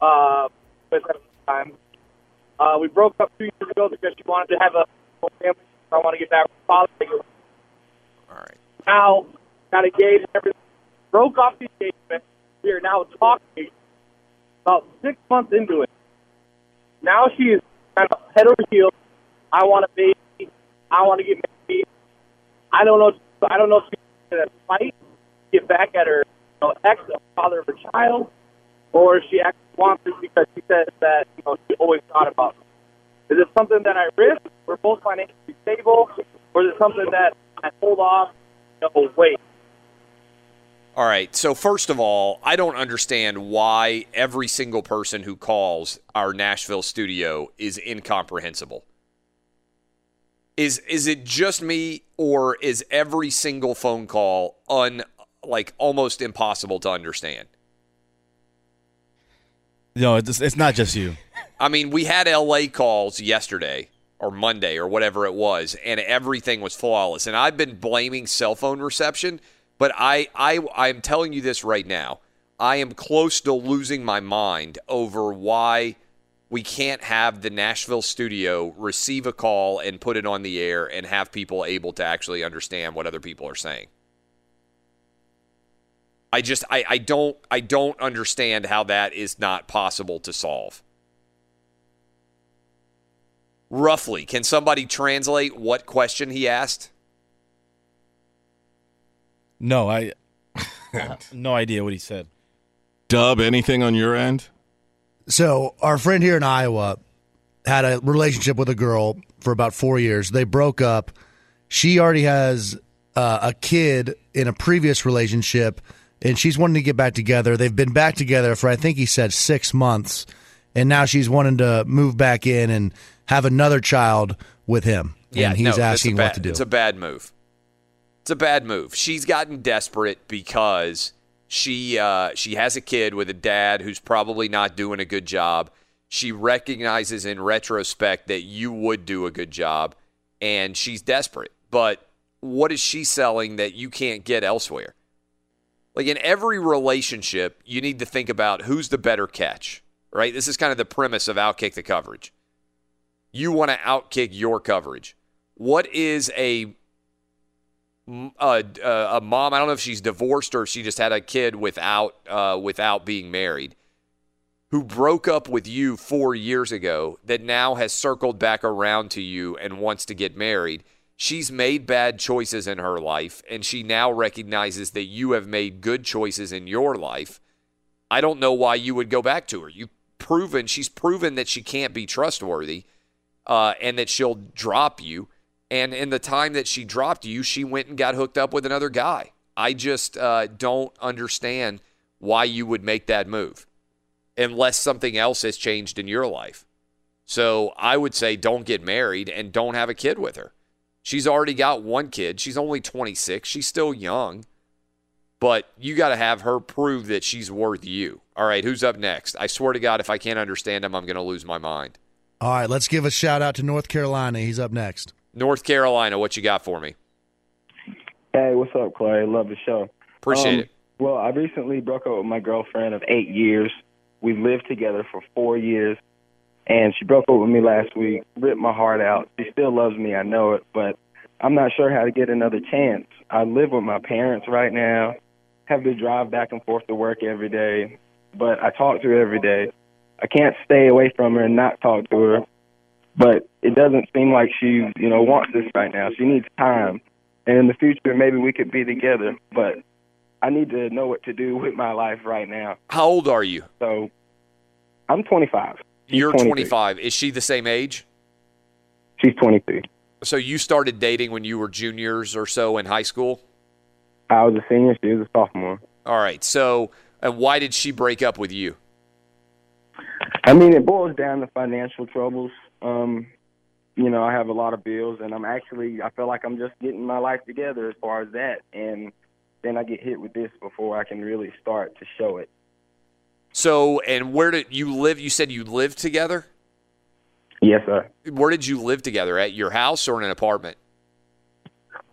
uh, with the time. Uh, we broke up two years ago because she wanted to have a family. I want to get back with father. All right. Now, got engaged and everything. Broke off the engagement. We are now talking about six months into it. Now she is kind of head over heels. I want a baby. I want to get married. I don't know. I don't know if she's going to fight, get back at her you know, ex, the father of her child, or if she actually wants it because she says that you know she always thought about it. Is it something that I risk? We're both financially stable, or is it something that I hold off? You know, wait. All right. So first of all, I don't understand why every single person who calls our Nashville studio is incomprehensible. Is is it just me or is every single phone call un like almost impossible to understand? No, it's, it's not just you. I mean, we had LA calls yesterday or Monday or whatever it was, and everything was flawless. And I've been blaming cell phone reception, but I, I, I'm telling you this right now. I am close to losing my mind over why we can't have the Nashville studio receive a call and put it on the air and have people able to actually understand what other people are saying. I just I, I don't I don't understand how that is not possible to solve. Roughly, can somebody translate what question he asked? No, I, I have no idea what he said. Dub, anything on your end? So our friend here in Iowa had a relationship with a girl for about four years. They broke up. She already has uh, a kid in a previous relationship, and she's wanting to get back together. They've been back together for I think he said six months, and now she's wanting to move back in and have another child with him. Yeah, and he's no, asking bad- what to do. It's a bad move. It's a bad move. She's gotten desperate because she uh, she has a kid with a dad who's probably not doing a good job. She recognizes in retrospect that you would do a good job, and she's desperate. But what is she selling that you can't get elsewhere? Like in every relationship, you need to think about who's the better catch, right? This is kind of the premise of outkick the coverage. You want to outkick your coverage. What is a a, a mom? I don't know if she's divorced or if she just had a kid without uh, without being married, who broke up with you four years ago that now has circled back around to you and wants to get married. She's made bad choices in her life, and she now recognizes that you have made good choices in your life. I don't know why you would go back to her. You've proven she's proven that she can't be trustworthy, uh, and that she'll drop you. And in the time that she dropped you, she went and got hooked up with another guy. I just uh, don't understand why you would make that move unless something else has changed in your life. So I would say don't get married and don't have a kid with her. She's already got one kid. She's only 26. She's still young. But you got to have her prove that she's worth you. All right, who's up next? I swear to God, if I can't understand him, I'm going to lose my mind. All right, let's give a shout out to North Carolina. He's up next. North Carolina, what you got for me? Hey, what's up, Clay? Love the show. Appreciate Um, it. Well, I recently broke up with my girlfriend of eight years. We lived together for four years, and she broke up with me last week. Ripped my heart out. She still loves me, I know it, but I'm not sure how to get another chance. I live with my parents right now. Have to drive back and forth to work every day, but I talk to her every day. I can't stay away from her and not talk to her, but it doesn't seem like she, you know, wants this right now. She needs time, and in the future maybe we could be together. But I need to know what to do with my life right now. How old are you? So I'm 25. She's You're 23. 25. Is she the same age? She's 23. So you started dating when you were juniors or so in high school? I was a senior. She was a sophomore. All right. So, and why did she break up with you? I mean, it boils down to financial troubles. Um, you know, I have a lot of bills, and I'm actually, I feel like I'm just getting my life together as far as that. And then I get hit with this before I can really start to show it. So, and where did you live? You said you lived together? Yes, sir. Where did you live together? At your house or in an apartment?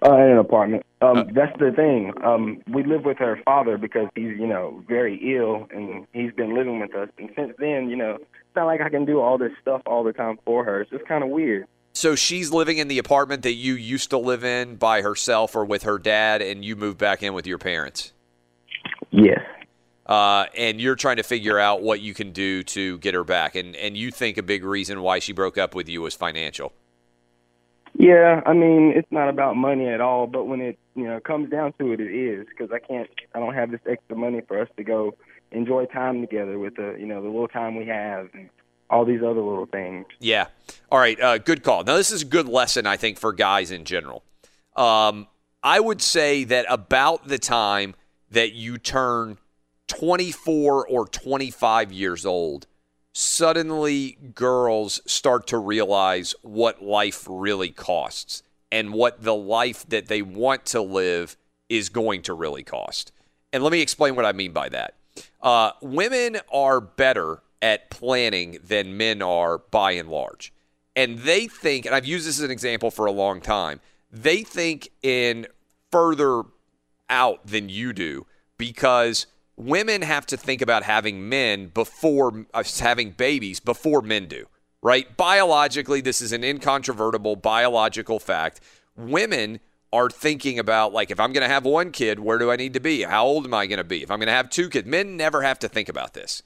Uh, in an apartment. Um, that's the thing. Um, we live with her father because he's, you know, very ill, and he's been living with us. And since then, you know, it's not like I can do all this stuff all the time for her. It's just kind of weird. So she's living in the apartment that you used to live in by herself or with her dad, and you moved back in with your parents. Yes. Uh, and you're trying to figure out what you can do to get her back, and and you think a big reason why she broke up with you was financial. Yeah, I mean, it's not about money at all, but when it, you know, comes down to it, it is because I can't, I don't have this extra money for us to go enjoy time together with the, you know, the little time we have and all these other little things. Yeah. All right. Uh, good call. Now, this is a good lesson, I think, for guys in general. Um, I would say that about the time that you turn 24 or 25 years old, suddenly girls start to realize what life really costs and what the life that they want to live is going to really cost. And let me explain what I mean by that. Uh, women are better at planning than men are by and large. And they think, and I've used this as an example for a long time, they think in further out than you do because women have to think about having men before uh, having babies before men do, right? Biologically, this is an incontrovertible biological fact. Women are thinking about like if I'm going to have one kid, where do I need to be? How old am I going to be? If I'm going to have two kids, men never have to think about this.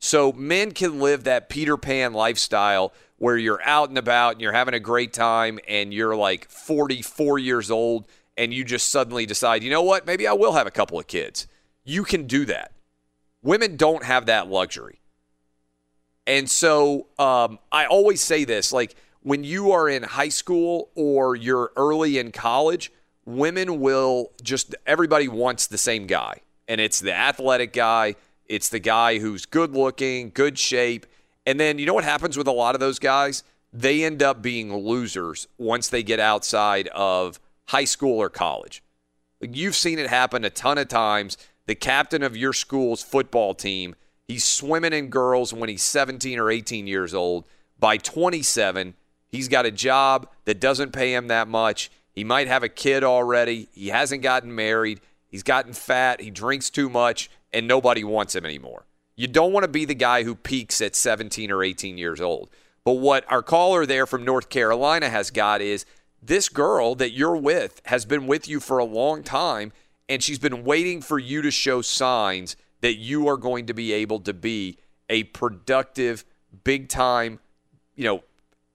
So men can live that Peter Pan lifestyle where you're out and about and you're having a great time and you're like 44 years old and you just suddenly decide, you know what, maybe I will have a couple of kids. You can do that. Women don't have that luxury. And so um, I always say this like when you are in high school or you're early in college, women will just, everybody wants the same guy. And it's the athletic guy, it's the guy who's good looking, good shape. And then you know what happens with a lot of those guys? They end up being losers once they get outside of high school or college. You've seen it happen a ton of times. The captain of your school's football team, he's swimming in girls when he's 17 or 18 years old. By 27, he's got a job that doesn't pay him that much. He might have a kid already. He hasn't gotten married. He's gotten fat. He drinks too much, and nobody wants him anymore. You don't want to be the guy who peaks at 17 or 18 years old. But what our caller there from North Carolina has got is this girl that you're with has been with you for a long time and she's been waiting for you to show signs that you are going to be able to be a productive big time you know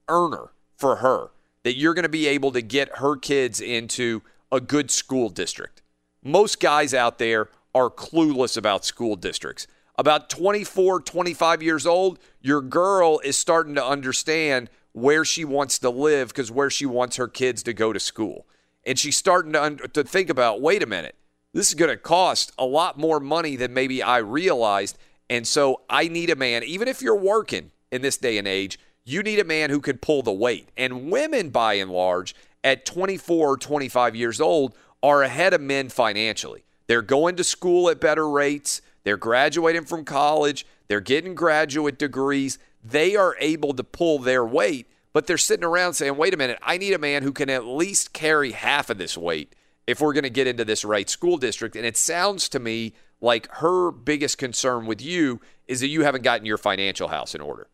earner for her that you're going to be able to get her kids into a good school district most guys out there are clueless about school districts about 24 25 years old your girl is starting to understand where she wants to live because where she wants her kids to go to school. And she's starting to, to think about wait a minute, this is going to cost a lot more money than maybe I realized. And so I need a man, even if you're working in this day and age, you need a man who can pull the weight. And women, by and large, at 24 or 25 years old, are ahead of men financially. They're going to school at better rates, they're graduating from college, they're getting graduate degrees they are able to pull their weight, but they're sitting around saying, wait a minute, I need a man who can at least carry half of this weight if we're going to get into this right school district. And it sounds to me like her biggest concern with you is that you haven't gotten your financial house in order.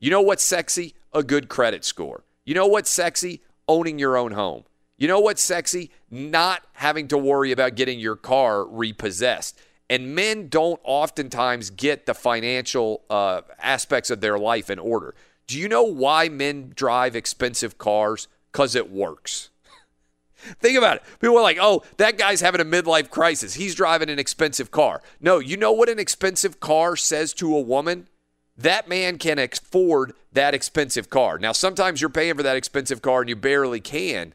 You know what's sexy? A good credit score. You know what's sexy? Owning your own home. You know what's sexy? Not having to worry about getting your car repossessed. And men don't oftentimes get the financial uh, aspects of their life in order. Do you know why men drive expensive cars? Because it works. Think about it. People are like, oh, that guy's having a midlife crisis. He's driving an expensive car. No, you know what an expensive car says to a woman? That man can afford that expensive car. Now, sometimes you're paying for that expensive car and you barely can,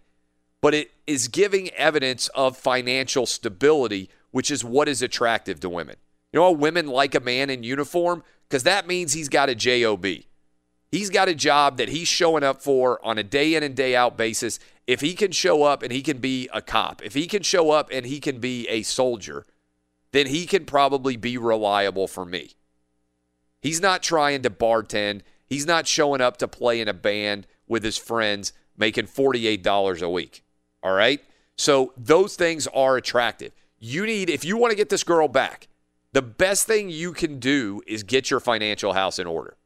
but it is giving evidence of financial stability which is what is attractive to women. You know women like a man in uniform? Because that means he's got a job. He's got a job that he's showing up for on a day in and day out basis. If he can show up and he can be a cop, if he can show up and he can be a soldier, then he can probably be reliable for me. He's not trying to bartend. He's not showing up to play in a band with his friends making $48 a week. All right? So those things are attractive. You need, if you want to get this girl back, the best thing you can do is get your financial house in order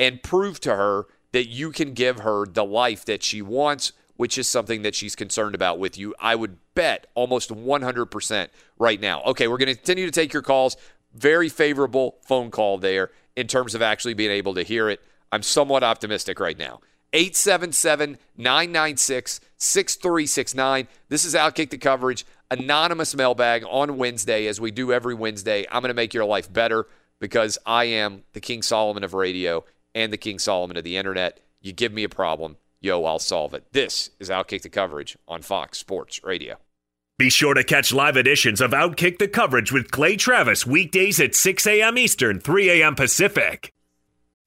and prove to her that you can give her the life that she wants, which is something that she's concerned about with you. I would bet almost 100% right now. Okay, we're going to continue to take your calls. Very favorable phone call there in terms of actually being able to hear it. I'm somewhat optimistic right now. 877 996 6369. This is Outkick the Coverage anonymous mailbag on Wednesday, as we do every Wednesday. I'm going to make your life better because I am the King Solomon of radio and the King Solomon of the internet. You give me a problem, yo, I'll solve it. This is Outkick the Coverage on Fox Sports Radio. Be sure to catch live editions of Outkick the Coverage with Clay Travis weekdays at 6 a.m. Eastern, 3 a.m. Pacific.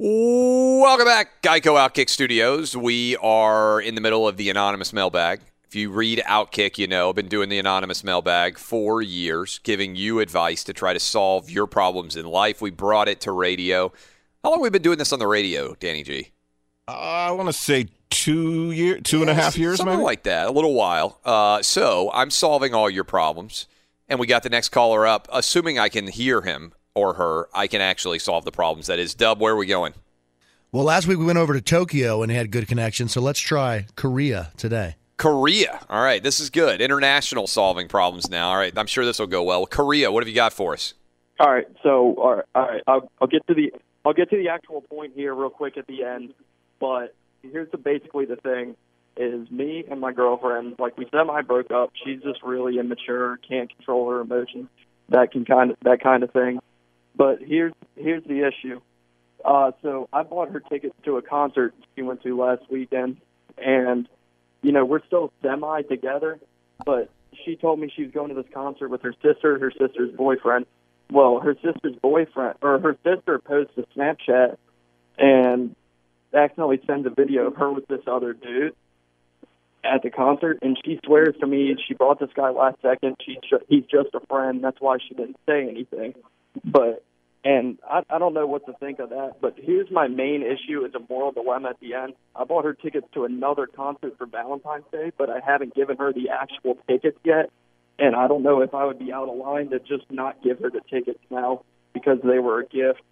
Welcome back, Geico Outkick Studios. We are in the middle of the anonymous mailbag. If you read Outkick, you know I've been doing the anonymous mailbag for years, giving you advice to try to solve your problems in life. We brought it to radio. How long have we been doing this on the radio, Danny G? Uh, I want to say two year, two and a half years, Something maybe. like that, a little while. Uh, so I'm solving all your problems, and we got the next caller up. Assuming I can hear him or her, I can actually solve the problems. That is, Dub. Where are we going? Well, last week we went over to Tokyo and had good connection, so let's try Korea today. Korea. All right, this is good. International solving problems now. All right, I'm sure this will go well. Korea, what have you got for us? All right, so all right, all right I'll, I'll get to the I'll get to the actual point here real quick at the end, but here's the basically the thing. is me and my girlfriend. Like we semi broke up. She's just really immature, can't control her emotions. That can kind of that kind of thing. But here's here's the issue. Uh, so I bought her tickets to a concert she went to last weekend, and you know we're still semi together. But she told me she was going to this concert with her sister, her sister's boyfriend. Well, her sister's boyfriend or her sister posts a Snapchat and accidentally sends a video of her with this other dude at the concert, and she swears to me she brought this guy last second. She's ju- he's just a friend. That's why she didn't say anything. But and I, I don't know what to think of that. But here's my main issue: is a moral dilemma at the end. I bought her tickets to another concert for Valentine's Day, but I haven't given her the actual tickets yet. And I don't know if I would be out of line to just not give her the tickets now because they were a gift,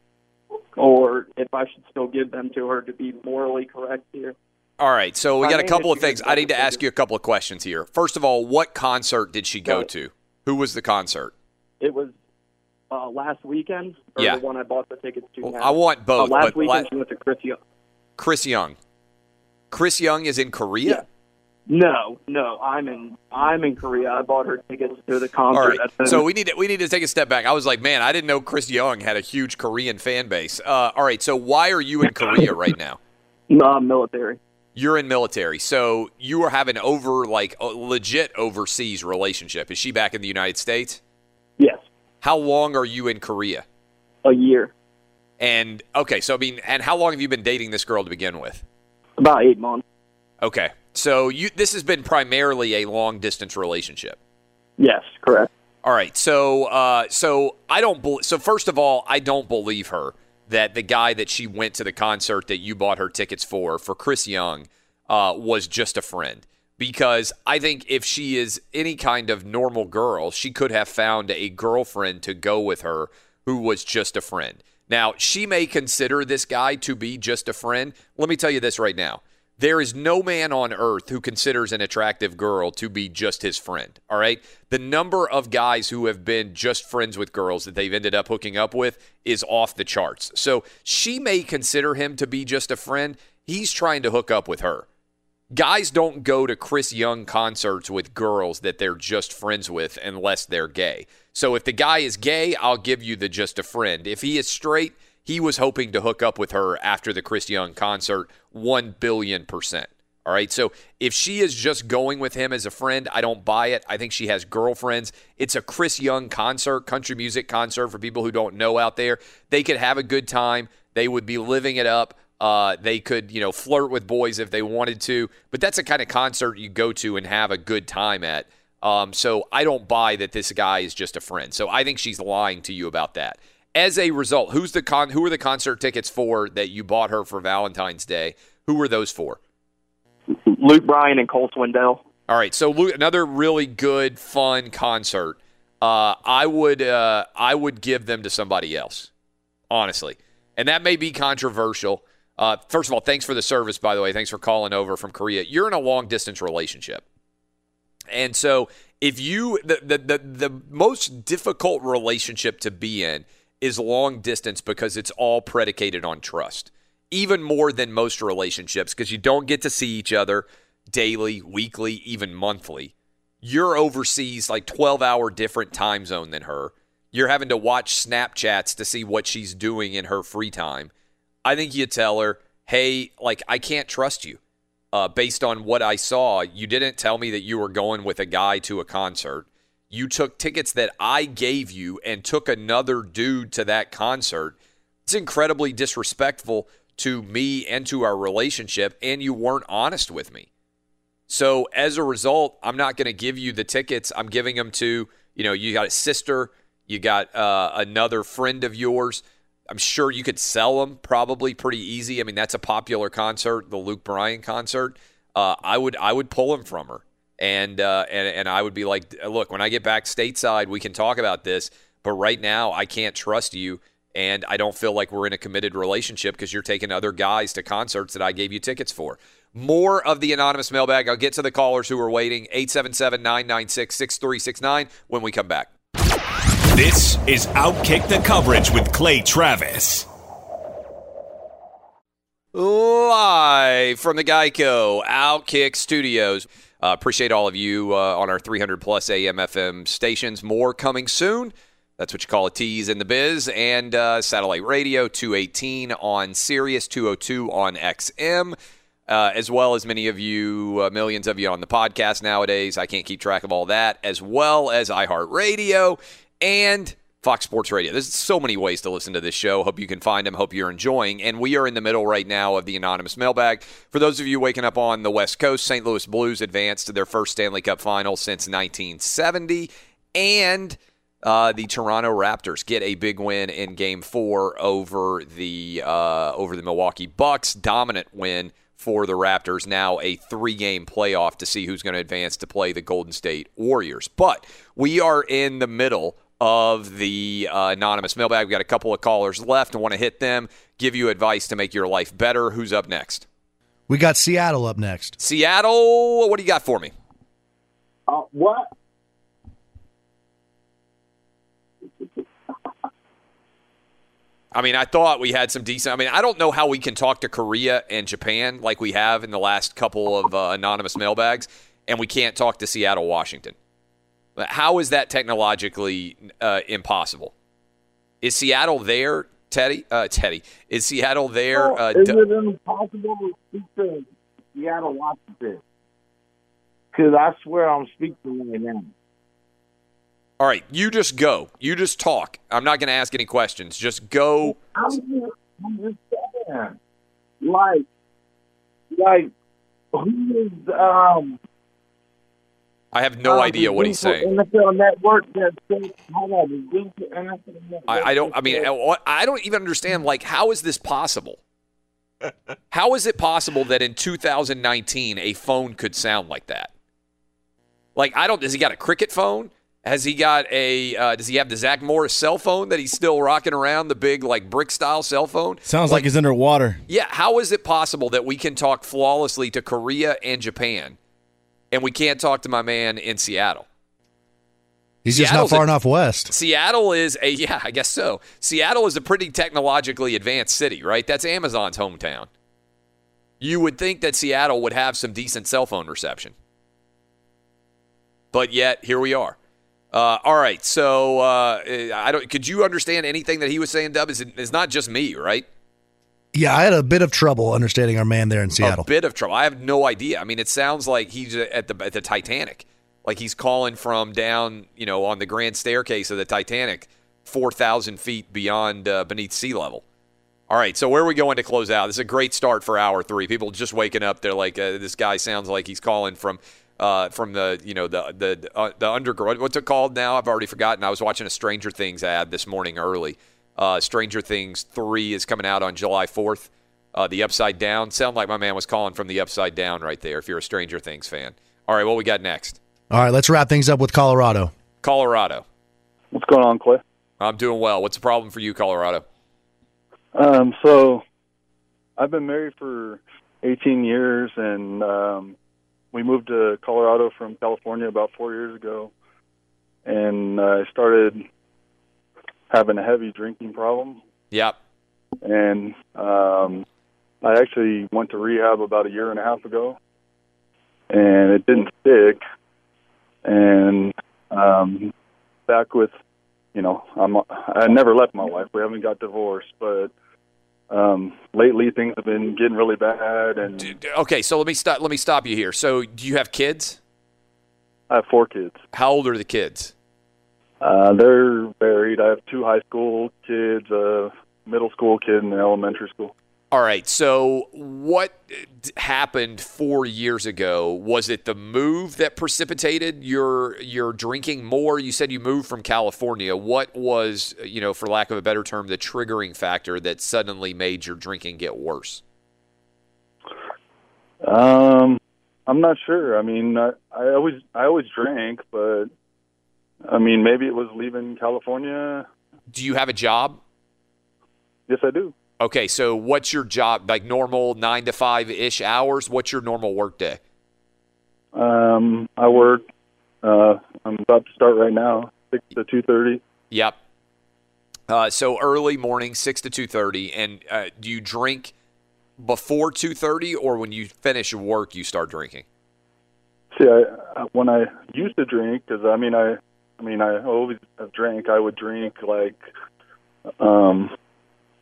or if I should still give them to her to be morally correct here. All right, so we got a couple of things. I need to ask you a couple of questions here. First of all, what concert did she go to? Who was the concert? It was uh, last weekend, or Yeah. the one I bought the tickets to. now. I want both, Uh, last but weekend la- she went to Chris Young. Chris Young. Chris Young is in Korea. No, no, I'm in I'm in Korea. I bought her tickets to the concert. All right, so we need to we need to take a step back. I was like, man, I didn't know Chris Young had a huge Korean fan base. Uh, all right, so why are you in Korea right now? No, military. You're in military, so you are having over like a legit overseas relationship. Is she back in the United States? How long are you in Korea? A year, And okay, so I mean, and how long have you been dating this girl to begin with? about eight months. Okay, so you this has been primarily a long distance relationship. Yes, correct. All right, so uh, so I don't. bel so first of all, I don't believe her that the guy that she went to the concert that you bought her tickets for for Chris Young uh, was just a friend. Because I think if she is any kind of normal girl, she could have found a girlfriend to go with her who was just a friend. Now, she may consider this guy to be just a friend. Let me tell you this right now. There is no man on earth who considers an attractive girl to be just his friend. All right. The number of guys who have been just friends with girls that they've ended up hooking up with is off the charts. So she may consider him to be just a friend. He's trying to hook up with her. Guys don't go to Chris Young concerts with girls that they're just friends with unless they're gay. So if the guy is gay, I'll give you the just a friend. If he is straight, he was hoping to hook up with her after the Chris Young concert 1 billion percent. All right. So if she is just going with him as a friend, I don't buy it. I think she has girlfriends. It's a Chris Young concert, country music concert for people who don't know out there. They could have a good time. They would be living it up. Uh, they could, you know, flirt with boys if they wanted to, but that's the kind of concert you go to and have a good time at. Um, so I don't buy that this guy is just a friend. So I think she's lying to you about that. As a result, who's the con? Who are the concert tickets for that you bought her for Valentine's Day? Who were those for? Luke Bryan and Cole Swindell. All right, so Luke, another really good, fun concert. Uh, I would, uh, I would give them to somebody else, honestly, and that may be controversial. Uh, first of all, thanks for the service, by the way. Thanks for calling over from Korea. You're in a long distance relationship, and so if you the, the the the most difficult relationship to be in is long distance because it's all predicated on trust even more than most relationships because you don't get to see each other daily, weekly, even monthly. You're overseas like 12 hour different time zone than her. You're having to watch Snapchats to see what she's doing in her free time. I think you tell her, hey, like, I can't trust you. Uh, based on what I saw, you didn't tell me that you were going with a guy to a concert. You took tickets that I gave you and took another dude to that concert. It's incredibly disrespectful to me and to our relationship, and you weren't honest with me. So as a result, I'm not going to give you the tickets. I'm giving them to, you know, you got a sister, you got uh, another friend of yours. I'm sure you could sell them probably pretty easy. I mean, that's a popular concert, the Luke Bryan concert. Uh, I would I would pull him from her, and uh, and and I would be like, look, when I get back stateside, we can talk about this. But right now, I can't trust you, and I don't feel like we're in a committed relationship because you're taking other guys to concerts that I gave you tickets for. More of the anonymous mailbag. I'll get to the callers who are waiting. 877 996 6369 when we come back. This is Outkick the Coverage with Clay Travis. live from the Geico Outkick Studios. Uh, appreciate all of you uh, on our 300 plus AM FM stations. More coming soon. That's what you call a tease in the biz. And uh, satellite radio 218 on Sirius, 202 on XM. Uh, as well as many of you, uh, millions of you on the podcast nowadays. I can't keep track of all that, as well as iHeartRadio and Fox Sports Radio. There's so many ways to listen to this show. Hope you can find them. Hope you're enjoying. And we are in the middle right now of the anonymous mailbag. For those of you waking up on the West Coast, St. Louis Blues advanced to their first Stanley Cup final since 1970. And uh, the Toronto Raptors get a big win in Game Four over the uh, over the Milwaukee Bucks. Dominant win for the Raptors. Now a three-game playoff to see who's going to advance to play the Golden State Warriors. But we are in the middle of the uh, anonymous mailbag. We got a couple of callers left. I want to hit them. Give you advice to make your life better. Who's up next? We got Seattle up next. Seattle. What do you got for me? Uh, what? I mean, I thought we had some decent. I mean, I don't know how we can talk to Korea and Japan like we have in the last couple of uh, anonymous mailbags, and we can't talk to Seattle, Washington. How is that technologically uh, impossible? Is Seattle there, Teddy? Uh, Teddy, is Seattle there? Well, Uh, is d- it impossible to speak to Seattle, Washington? Because I swear I'm speaking right now. all right, you just go. You just talk. I'm not going to ask any questions. Just go. I'm just, I'm just saying, like, like, who is um? I have no um, idea what he's saying. NFL Network that says, hold on, the Google NFL Network. I, I don't. I mean, I I don't even understand. Like, how is this possible? How is it possible that in 2019 a phone could sound like that? Like, I don't. Has he got a cricket phone? Has he got a? Uh, does he have the Zach Morris cell phone that he's still rocking around? The big like brick style cell phone. Sounds like, he's underwater. Yeah. How is it possible that we can talk flawlessly to Korea and Japan, and we can't talk to my man in Seattle? He's just Seattle's not far a- enough west. Seattle is a yeah, I guess so. Seattle is a pretty technologically advanced city, right? That's Amazon's hometown. You would think that Seattle would have some decent cell phone reception. But yet, here we are. Uh, all right, so uh, I don't. Could you understand anything that he was saying, Dub? Is it's not just me, right? Yeah, I had a bit of trouble understanding our man there in Seattle. A bit of trouble. I have no idea. I mean, it sounds like he's at the at the Titanic, like he's calling from down, you know, on the grand staircase of the Titanic, four thousand feet beyond uh, beneath sea level. All right, so where are we going to close out? This is a great start for hour three. People just waking up. They're like, uh, this guy sounds like he's calling from uh, from the you know the the uh, the underground. What's it called now? I've already forgotten. I was watching a Stranger Things ad this morning early. Uh, Stranger Things three is coming out on July fourth. Uh, the Upside Down. Sound like my man was calling from the Upside Down right there. If you're a Stranger Things fan. All right, what we got next? All right, let's wrap things up with Colorado. Colorado. What's going on, Cliff? I'm doing well. What's the problem for you, Colorado? Um, so I've been married for 18 years, and um, we moved to Colorado from California about four years ago, and I started having a heavy drinking problem. Yep. And um, I actually went to rehab about a year and a half ago, and it didn't stick. And um, back with, you know, I'm I never left my wife. We haven't got divorced, but um, lately things have been getting really bad, and Okay, so let me stop. Let me stop you here. So, do you have kids? I have four kids. How old are the kids? Uh, they're married. I have two high school kids, a middle school kid, and an elementary school. All right. So, what happened four years ago? Was it the move that precipitated your your drinking more? You said you moved from California. What was, you know, for lack of a better term, the triggering factor that suddenly made your drinking get worse? Um, I'm not sure. I mean, I, I always I always drank, but I mean, maybe it was leaving California. Do you have a job? Yes, I do. Okay, so what's your job? Like normal nine to five ish hours? What's your normal work day? Um, I work. Uh, I'm about to start right now, six to two thirty. Yep. Uh, so early morning, six to two thirty, and uh, do you drink before 2:30 or when you finish work you start drinking? See, I, I when I used to drink, because I mean, I, I mean, I always have drank. I would drink like um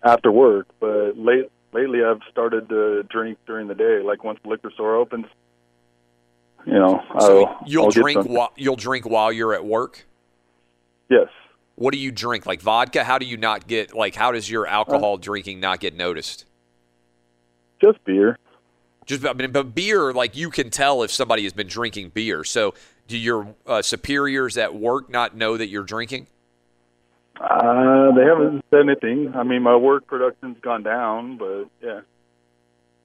after work, but late lately I've started to drink during the day. Like once the liquor store opens, you know, So I'll, you'll I'll drink while you'll drink while you're at work? Yes. What do you drink? Like vodka? How do you not get like how does your alcohol drinking not get noticed? Just beer. Just I mean, but beer, like you can tell if somebody has been drinking beer. So, do your uh, superiors at work not know that you're drinking? Uh, they haven't said anything. I mean, my work production's gone down, but yeah.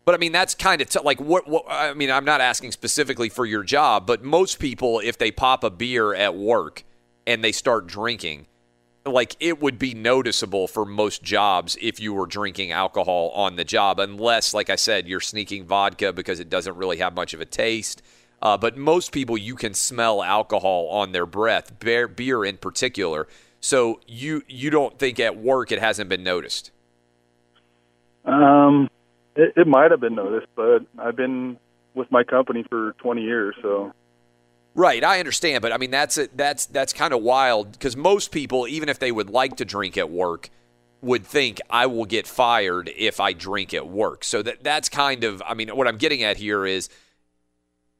But I mean, that's kind of t- like what, what. I mean, I'm not asking specifically for your job, but most people, if they pop a beer at work and they start drinking, like it would be noticeable for most jobs if you were drinking alcohol on the job, unless, like I said, you're sneaking vodka because it doesn't really have much of a taste. Uh, but most people, you can smell alcohol on their breath, beer, beer in particular. So you you don't think at work it hasn't been noticed? Um, it, it might have been noticed, but I've been with my company for 20 years, so Right, I understand, but I mean that's it. That's that's kind of wild because most people, even if they would like to drink at work, would think I will get fired if I drink at work. So that that's kind of. I mean, what I'm getting at here is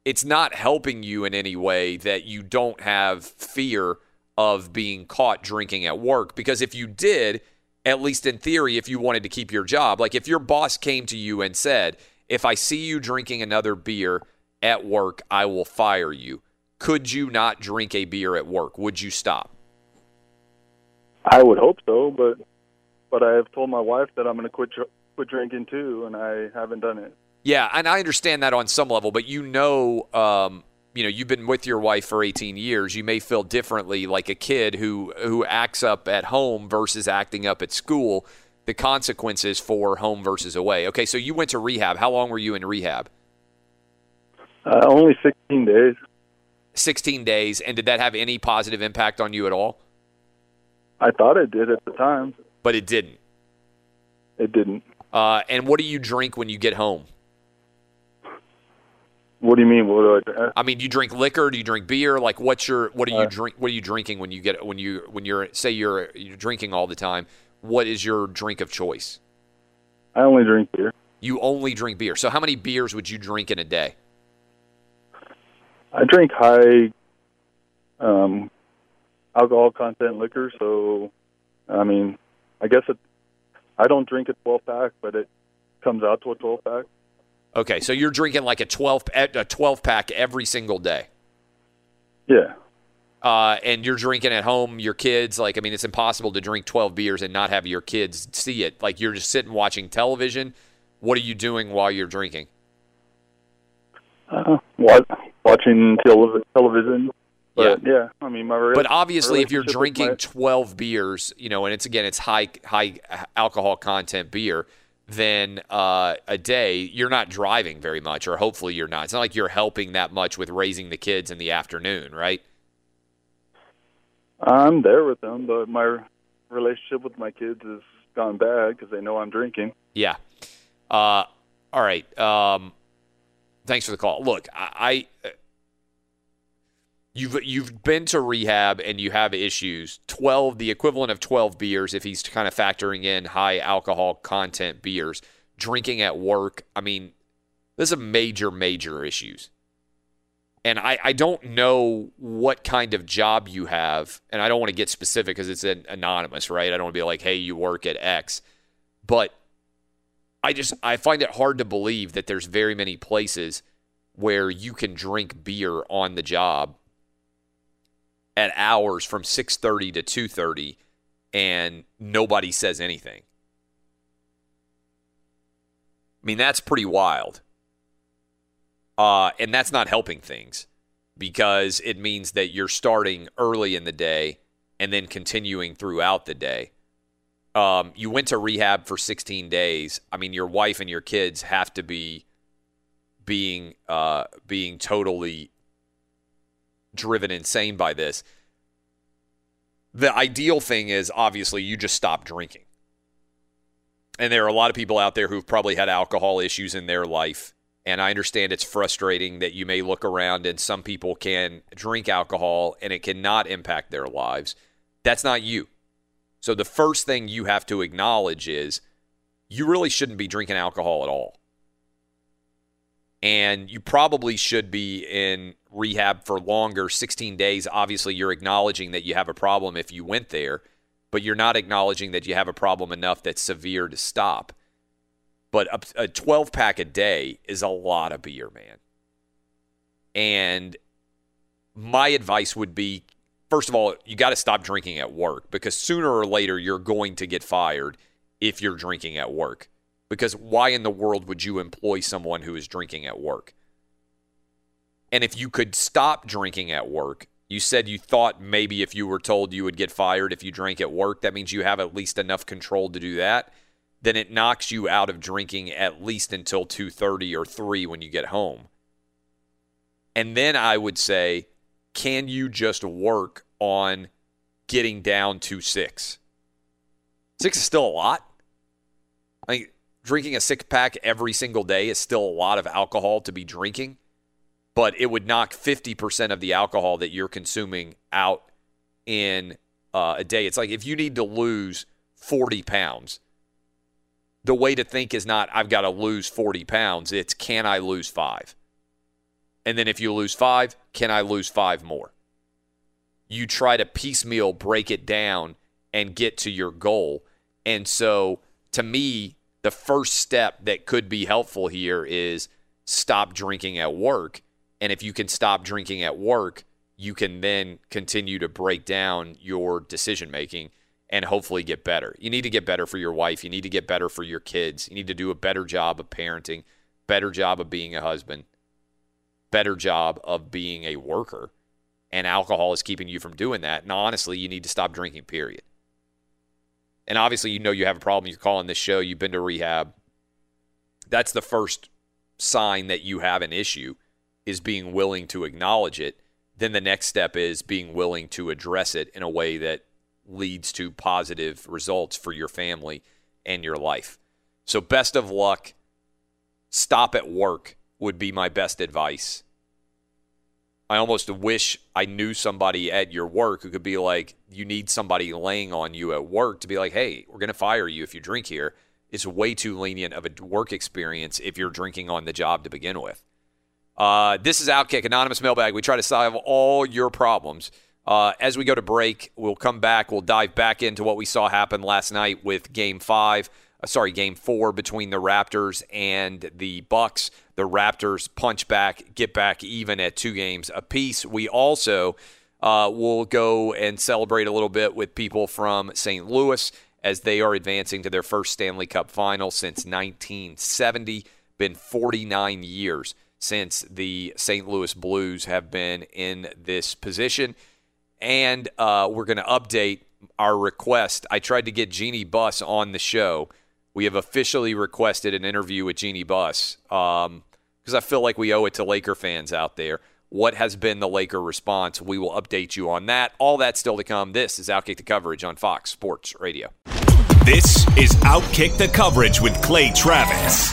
it's not helping you in any way that you don't have fear of being caught drinking at work because if you did, at least in theory, if you wanted to keep your job, like if your boss came to you and said, "If I see you drinking another beer at work, I will fire you." Could you not drink a beer at work? Would you stop? I would hope so. But but I have told my wife that I'm going to quit quit drinking too, and I haven't done it. Yeah, and I understand that on some level, but you know, um, you know, you've been with your wife for 18 years. You may feel differently, like a kid who who acts up at home versus acting up at school. The consequences for home versus away. Okay, so you went to rehab. How long were you in rehab? Uh, only 16 days. 16 days. And did that have any positive impact on you at all? I thought it did at the time. But it didn't. It didn't. Uh, and what do you drink when you get home? What do you mean? What do I? I mean, do you drink liquor? Do you drink beer? Like, what's your what are you Uh, drink? What are you drinking when you get when you when you're say you're you're drinking all the time? What is your drink of choice? I only drink beer. You only drink beer. So, how many beers would you drink in a day? I drink high um, alcohol content liquor, so I mean, I guess it. I don't drink a 12 pack, but it comes out to a 12 pack. Okay, so you're drinking like a twelve a twelve pack every single day. Yeah. Uh, and you're drinking at home, your kids, like, I mean, it's impossible to drink 12 beers and not have your kids see it. Like, you're just sitting watching television. What are you doing while you're drinking? Uh, wa- watching tele- television. But yeah. I mean, my rela- But obviously, if you're drinking my- 12 beers, you know, and it's again, it's high high alcohol content beer, then uh, a day, you're not driving very much, or hopefully you're not. It's not like you're helping that much with raising the kids in the afternoon, right? I'm there with them, but my relationship with my kids has gone bad because they know I'm drinking. Yeah. Uh, all right. Um, thanks for the call. Look, I, I you've you've been to rehab and you have issues. Twelve, the equivalent of twelve beers, if he's kind of factoring in high alcohol content beers. Drinking at work. I mean, this is a major, major issues. And I, I don't know what kind of job you have, and I don't want to get specific because it's an anonymous, right? I don't want to be like, hey, you work at X, but I just I find it hard to believe that there's very many places where you can drink beer on the job at hours from 6:30 to 2:30 and nobody says anything. I mean, that's pretty wild. Uh, and that's not helping things because it means that you're starting early in the day and then continuing throughout the day. Um, you went to rehab for 16 days. I mean, your wife and your kids have to be being uh, being totally driven insane by this. The ideal thing is obviously you just stop drinking. And there are a lot of people out there who've probably had alcohol issues in their life. And I understand it's frustrating that you may look around and some people can drink alcohol and it cannot impact their lives. That's not you. So the first thing you have to acknowledge is you really shouldn't be drinking alcohol at all. And you probably should be in rehab for longer 16 days. Obviously, you're acknowledging that you have a problem if you went there, but you're not acknowledging that you have a problem enough that's severe to stop. But a, 12 pack a day is a lot of beer, man. And my advice would be first of all, you got to stop drinking at work because sooner or later you're going to get fired if you're drinking at work. Because why in the world would you employ someone who is drinking at work? And if you could stop drinking at work, you said you thought maybe if you were told you would get fired if you drank at work, that means you have at least enough control to do that. Then it knocks you out of drinking at least until 2:30 or 3 when you get home. And then I would say, can you just work on getting down to 6? 6 is still a lot. I mean, drinking a six pack every single day is still a lot of alcohol to be drinking, but it would knock 50% of the alcohol that you're consuming out in uh, a day. It's like if you need to lose 40 pounds, the way to think is not, I've got to lose 40 pounds. It's, can I lose five? And then if you lose five, can I lose five more? You try to piecemeal break it down and get to your goal. And so to me, the first step that could be helpful here is stop drinking at work. And if you can stop drinking at work, you can then continue to break down your decision making and hopefully get better. You need to get better for your wife. You need to get better for your kids. You need to do a better job of parenting, better job of being a husband, better job of being a worker. And alcohol is keeping you from doing that. And honestly, you need to stop drinking, period and obviously you know you have a problem, you're calling this show, you've been to rehab. That's the first sign that you have an issue is being willing to acknowledge it. Then the next step is being willing to address it in a way that leads to positive results for your family and your life. So best of luck. Stop at work would be my best advice. I almost wish I knew somebody at your work who could be like, you need somebody laying on you at work to be like, hey, we're going to fire you if you drink here. It's way too lenient of a work experience if you're drinking on the job to begin with. Uh, this is Outkick, Anonymous Mailbag. We try to solve all your problems. Uh, as we go to break, we'll come back. We'll dive back into what we saw happen last night with Game Five. Uh, sorry, Game Four between the Raptors and the Bucks the Raptors punch back, get back even at two games apiece. We also uh, will go and celebrate a little bit with people from St. Louis as they are advancing to their first Stanley Cup final since 1970. Been 49 years since the St. Louis Blues have been in this position. And uh, we're going to update our request. I tried to get Jeanie Buss on the show. We have officially requested an interview with Jeanie Buss. Um, because I feel like we owe it to Laker fans out there. What has been the Laker response? We will update you on that. All that still to come. This is Outkick the Coverage on Fox Sports Radio. This is Outkick the Coverage with Clay Travis.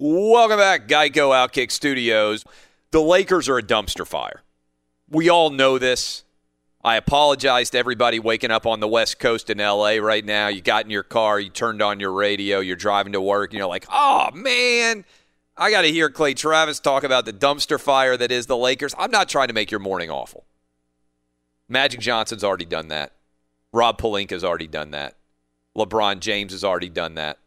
Welcome back, Geico Outkick Studios. The Lakers are a dumpster fire. We all know this. I apologize to everybody waking up on the West Coast in LA right now. You got in your car, you turned on your radio, you're driving to work, and you're like, oh man, I got to hear Clay Travis talk about the dumpster fire that is the Lakers. I'm not trying to make your morning awful. Magic Johnson's already done that. Rob Pelinka's already done that. LeBron James has already done that.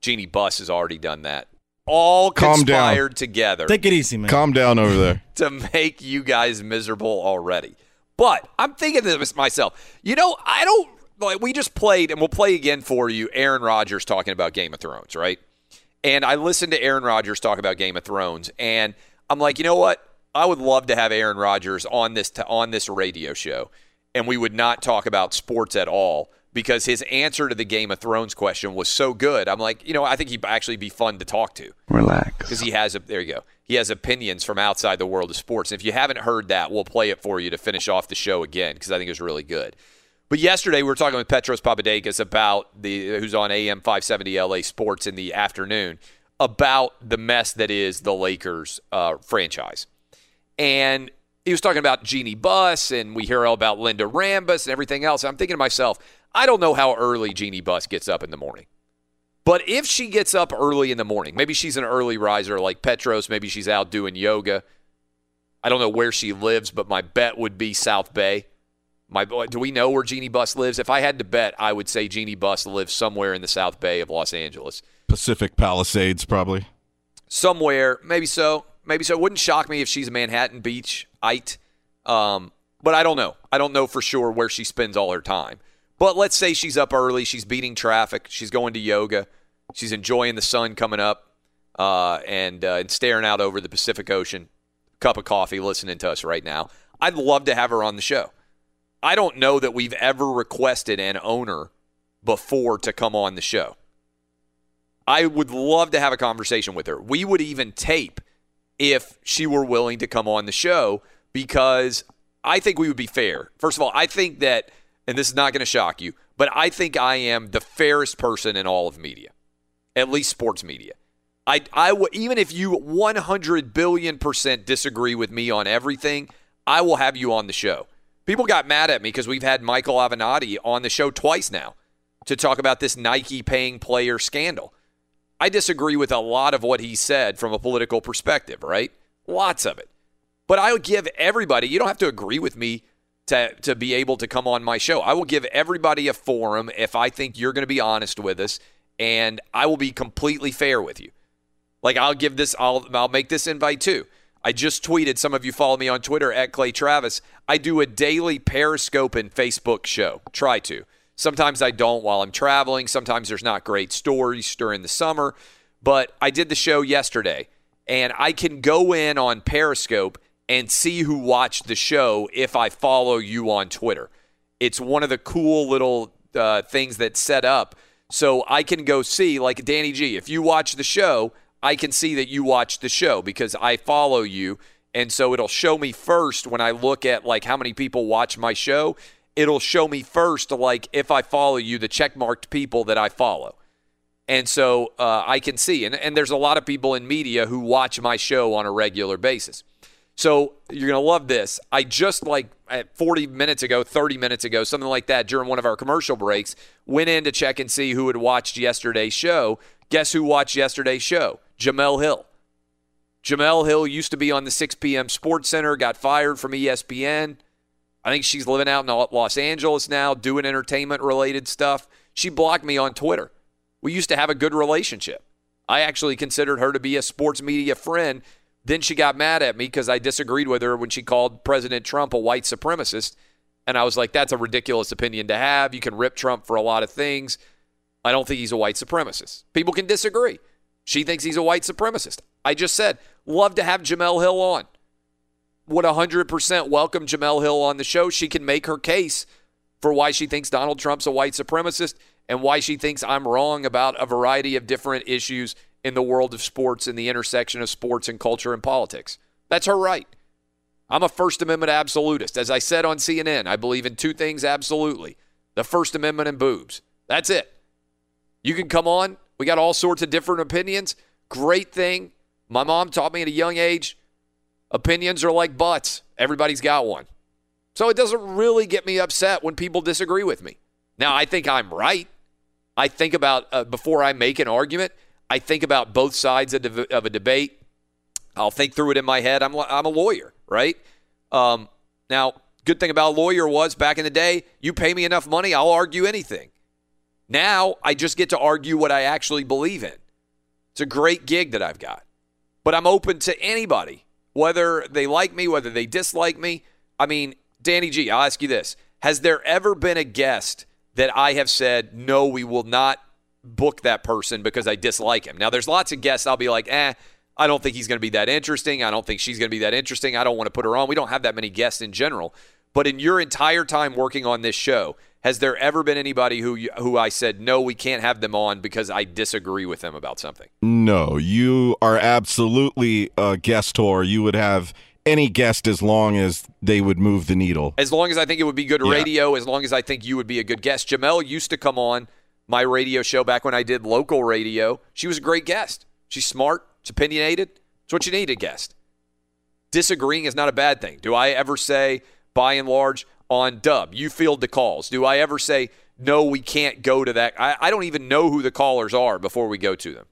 Jeanie Buss has already done that. All Calm down. conspired together Take it easy, man. Calm down over there. to make you guys miserable already. But I'm thinking to this myself. You know, I don't like. We just played, and we'll play again for you. Aaron Rodgers talking about Game of Thrones, right? And I listened to Aaron Rodgers talk about Game of Thrones, and I'm like, you know what? I would love to have Aaron Rodgers on this t- on this radio show, and we would not talk about sports at all because his answer to the Game of Thrones question was so good. I'm like, you know, I think he'd actually be fun to talk to Relax. because he has a there you go. He has opinions from outside the world of sports. And if you haven't heard that, we'll play it for you to finish off the show again because I think it was really good. But yesterday we were talking with Petros Papadakis about the who's on AM 570 LA Sports in the afternoon about the mess that is the Lakers uh, franchise, and he was talking about Jeanie Buss, and we hear all about Linda Rambis and everything else. I'm thinking to myself, I don't know how early Jeanie Buss gets up in the morning. But if she gets up early in the morning, maybe she's an early riser like Petros, maybe she's out doing yoga. I don't know where she lives, but my bet would be South Bay. My do we know where Jeanie Buss lives? If I had to bet, I would say Jeanie Buss lives somewhere in the South Bay of Los Angeles. Pacific Palisades, probably. Somewhere, maybe so. Maybe so. It wouldn't shock me if she's a Manhattan Beach ite. Um, but I don't know. I don't know for sure where she spends all her time. But let's say she's up early, she's beating traffic, she's going to yoga, she's enjoying the sun coming up, uh, and uh, and staring out over the Pacific Ocean, cup of coffee, listening to us right now. I'd love to have her on the show. I don't know that we've ever requested an owner before to come on the show. I would love to have a conversation with her. We would even tape if she were willing to come on the show because I think we would be fair. First of all, I think that, and this is not going to shock you, but I think I am the fairest person in all of media, at least sports media. I, I w- even if you 100 billion percent disagree with me on everything, I will have you on the show. People got mad at me because we've had Michael Avenatti on the show twice now to talk about this Nike paying player scandal. I disagree with a lot of what he said from a political perspective, right? Lots of it. But I will give everybody, you don't have to agree with me to, to be able to come on my show. I will give everybody a forum if I think you're going to be honest with us, and I will be completely fair with you. Like I'll give this, I'll I'll make this invite too. I just tweeted. Some of you follow me on Twitter at Clay Travis. I do a daily Periscope and Facebook show. Try to. Sometimes I don't while I'm traveling. Sometimes there's not great stories during the summer. But I did the show yesterday, and I can go in on Periscope and see who watched the show if I follow you on Twitter. It's one of the cool little uh, things that's set up. So I can go see, like Danny G, if you watch the show, I can see that you watched the show because I follow you. And so it'll show me first when I look at like how many people watch my show. It'll show me first, like if I follow you, the checkmarked people that I follow. And so uh, I can see. And, and there's a lot of people in media who watch my show on a regular basis. So you're going to love this. I just like at 40 minutes ago, 30 minutes ago, something like that during one of our commercial breaks, went in to check and see who had watched yesterday's show. Guess who watched yesterday's show? Jemele Hill. Jemele Hill used to be on the 6 p.m. Sports Center, got fired from ESPN. I think she's living out in Los Angeles now, doing entertainment related stuff. She blocked me on Twitter. We used to have a good relationship. I actually considered her to be a sports media friend. Then she got mad at me because I disagreed with her when she called President Trump a white supremacist. And I was like, that's a ridiculous opinion to have. You can rip Trump for a lot of things. I don't think he's a white supremacist. People can disagree. She thinks he's a white supremacist. I just said, love to have Jemele Hill on. Would 100% welcome Jemele Hill on the show. She can make her case for why she thinks Donald Trump's a white supremacist and why she thinks I'm wrong about a variety of different issues in the world of sports and the intersection of sports and culture and politics. That's her right. I'm a First Amendment absolutist. As I said on CNN, I believe in two things absolutely the First Amendment and boobs. That's it. You can come on. We got all sorts of different opinions. Great thing. My mom taught me at a young age opinions are like butts, everybody's got one. So it doesn't really get me upset when people disagree with me. Now, I think I'm right. I think about, uh, before I make an argument, I think about both sides of, de- of a debate. I'll think through it in my head. I'm, I'm a lawyer, right? Um, now, good thing about a lawyer was back in the day, you pay me enough money, I'll argue anything. Now I just get to argue what I actually believe in. It's a great gig that I've got. But I'm open to anybody, whether they like me, whether they dislike me. I mean, Danny G, I'll ask you this. Has there ever been a guest that I have said, no, we will not book that person because I dislike him? Now, there's lots of guests I'll be like, eh, I don't think he's going to be that interesting. I don't think she's going to be that interesting. I don't want to put her on. We don't have that many guests in general. But in your entire time working on this show, has there ever been anybody who who I said no, we can't have them on because I disagree with them about something? No, you are absolutely a guestor. You would have any guest as long as they would move the needle. As long as I think it would be good Yeah. radio, as long as I think you would be a good guest. Jemele used to come on my radio show back when I did local radio. She was a great guest. She's smart, she's opinionated. It's what you need a guest. Disagreeing is not a bad thing. Do I ever say, by and large, on dub, you field the calls? Do I ever say, no, we can't go to that? I, I don't even know who the callers are before we go to them.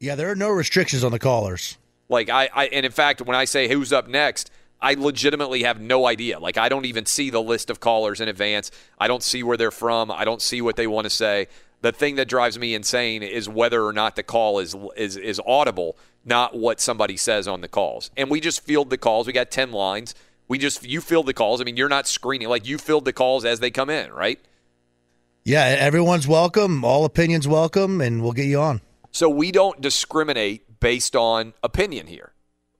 Yeah, there are no restrictions on the callers. Like I, I and in fact, when I say who's up next, I legitimately have no idea. Like I don't even see the list of callers in advance. I don't see where they're from. I don't see what they want to say. The thing that drives me insane is whether or not the call is is is audible, not what somebody says on the calls. And we just field the calls. We got 10 lines. We just you field the calls. I mean, you're not screening like you field the calls as they come in, right? Yeah, everyone's welcome. All opinions welcome, and we'll get you on. So we don't discriminate based on opinion here.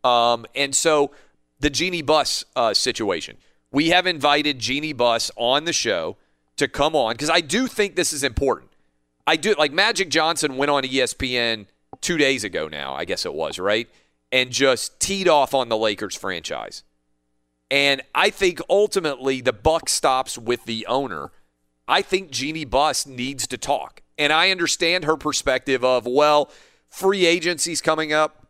Um, and so the Jeanie Buss uh, situation, we have invited Jeanie Buss on the show to come on because I do think this is important. I do like Magic Johnson went on ESPN two days ago now, I guess it was, right? And just teed off on the Lakers franchise. And I think ultimately the buck stops with the owner. I think Jeanie Buss needs to talk. And I understand her perspective of, well, free agency's coming up.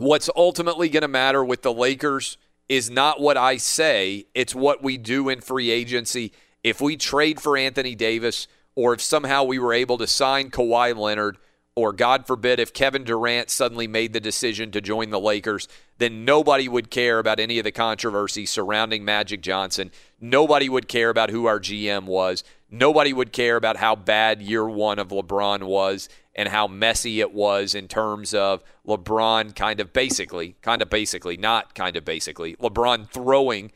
What's ultimately going to matter with the Lakers is not what I say, it's what we do in free agency. If we trade for Anthony Davis, or if somehow we were able to sign Kawhi Leonard, or God forbid, if Kevin Durant suddenly made the decision to join the Lakers, then nobody would care about any of the controversy surrounding Magic Johnson. Nobody would care about who our GM was. Nobody would care about how bad year one of LeBron was and how messy it was in terms of LeBron kind of basically, kind of basically, not kind of basically, LeBron throwing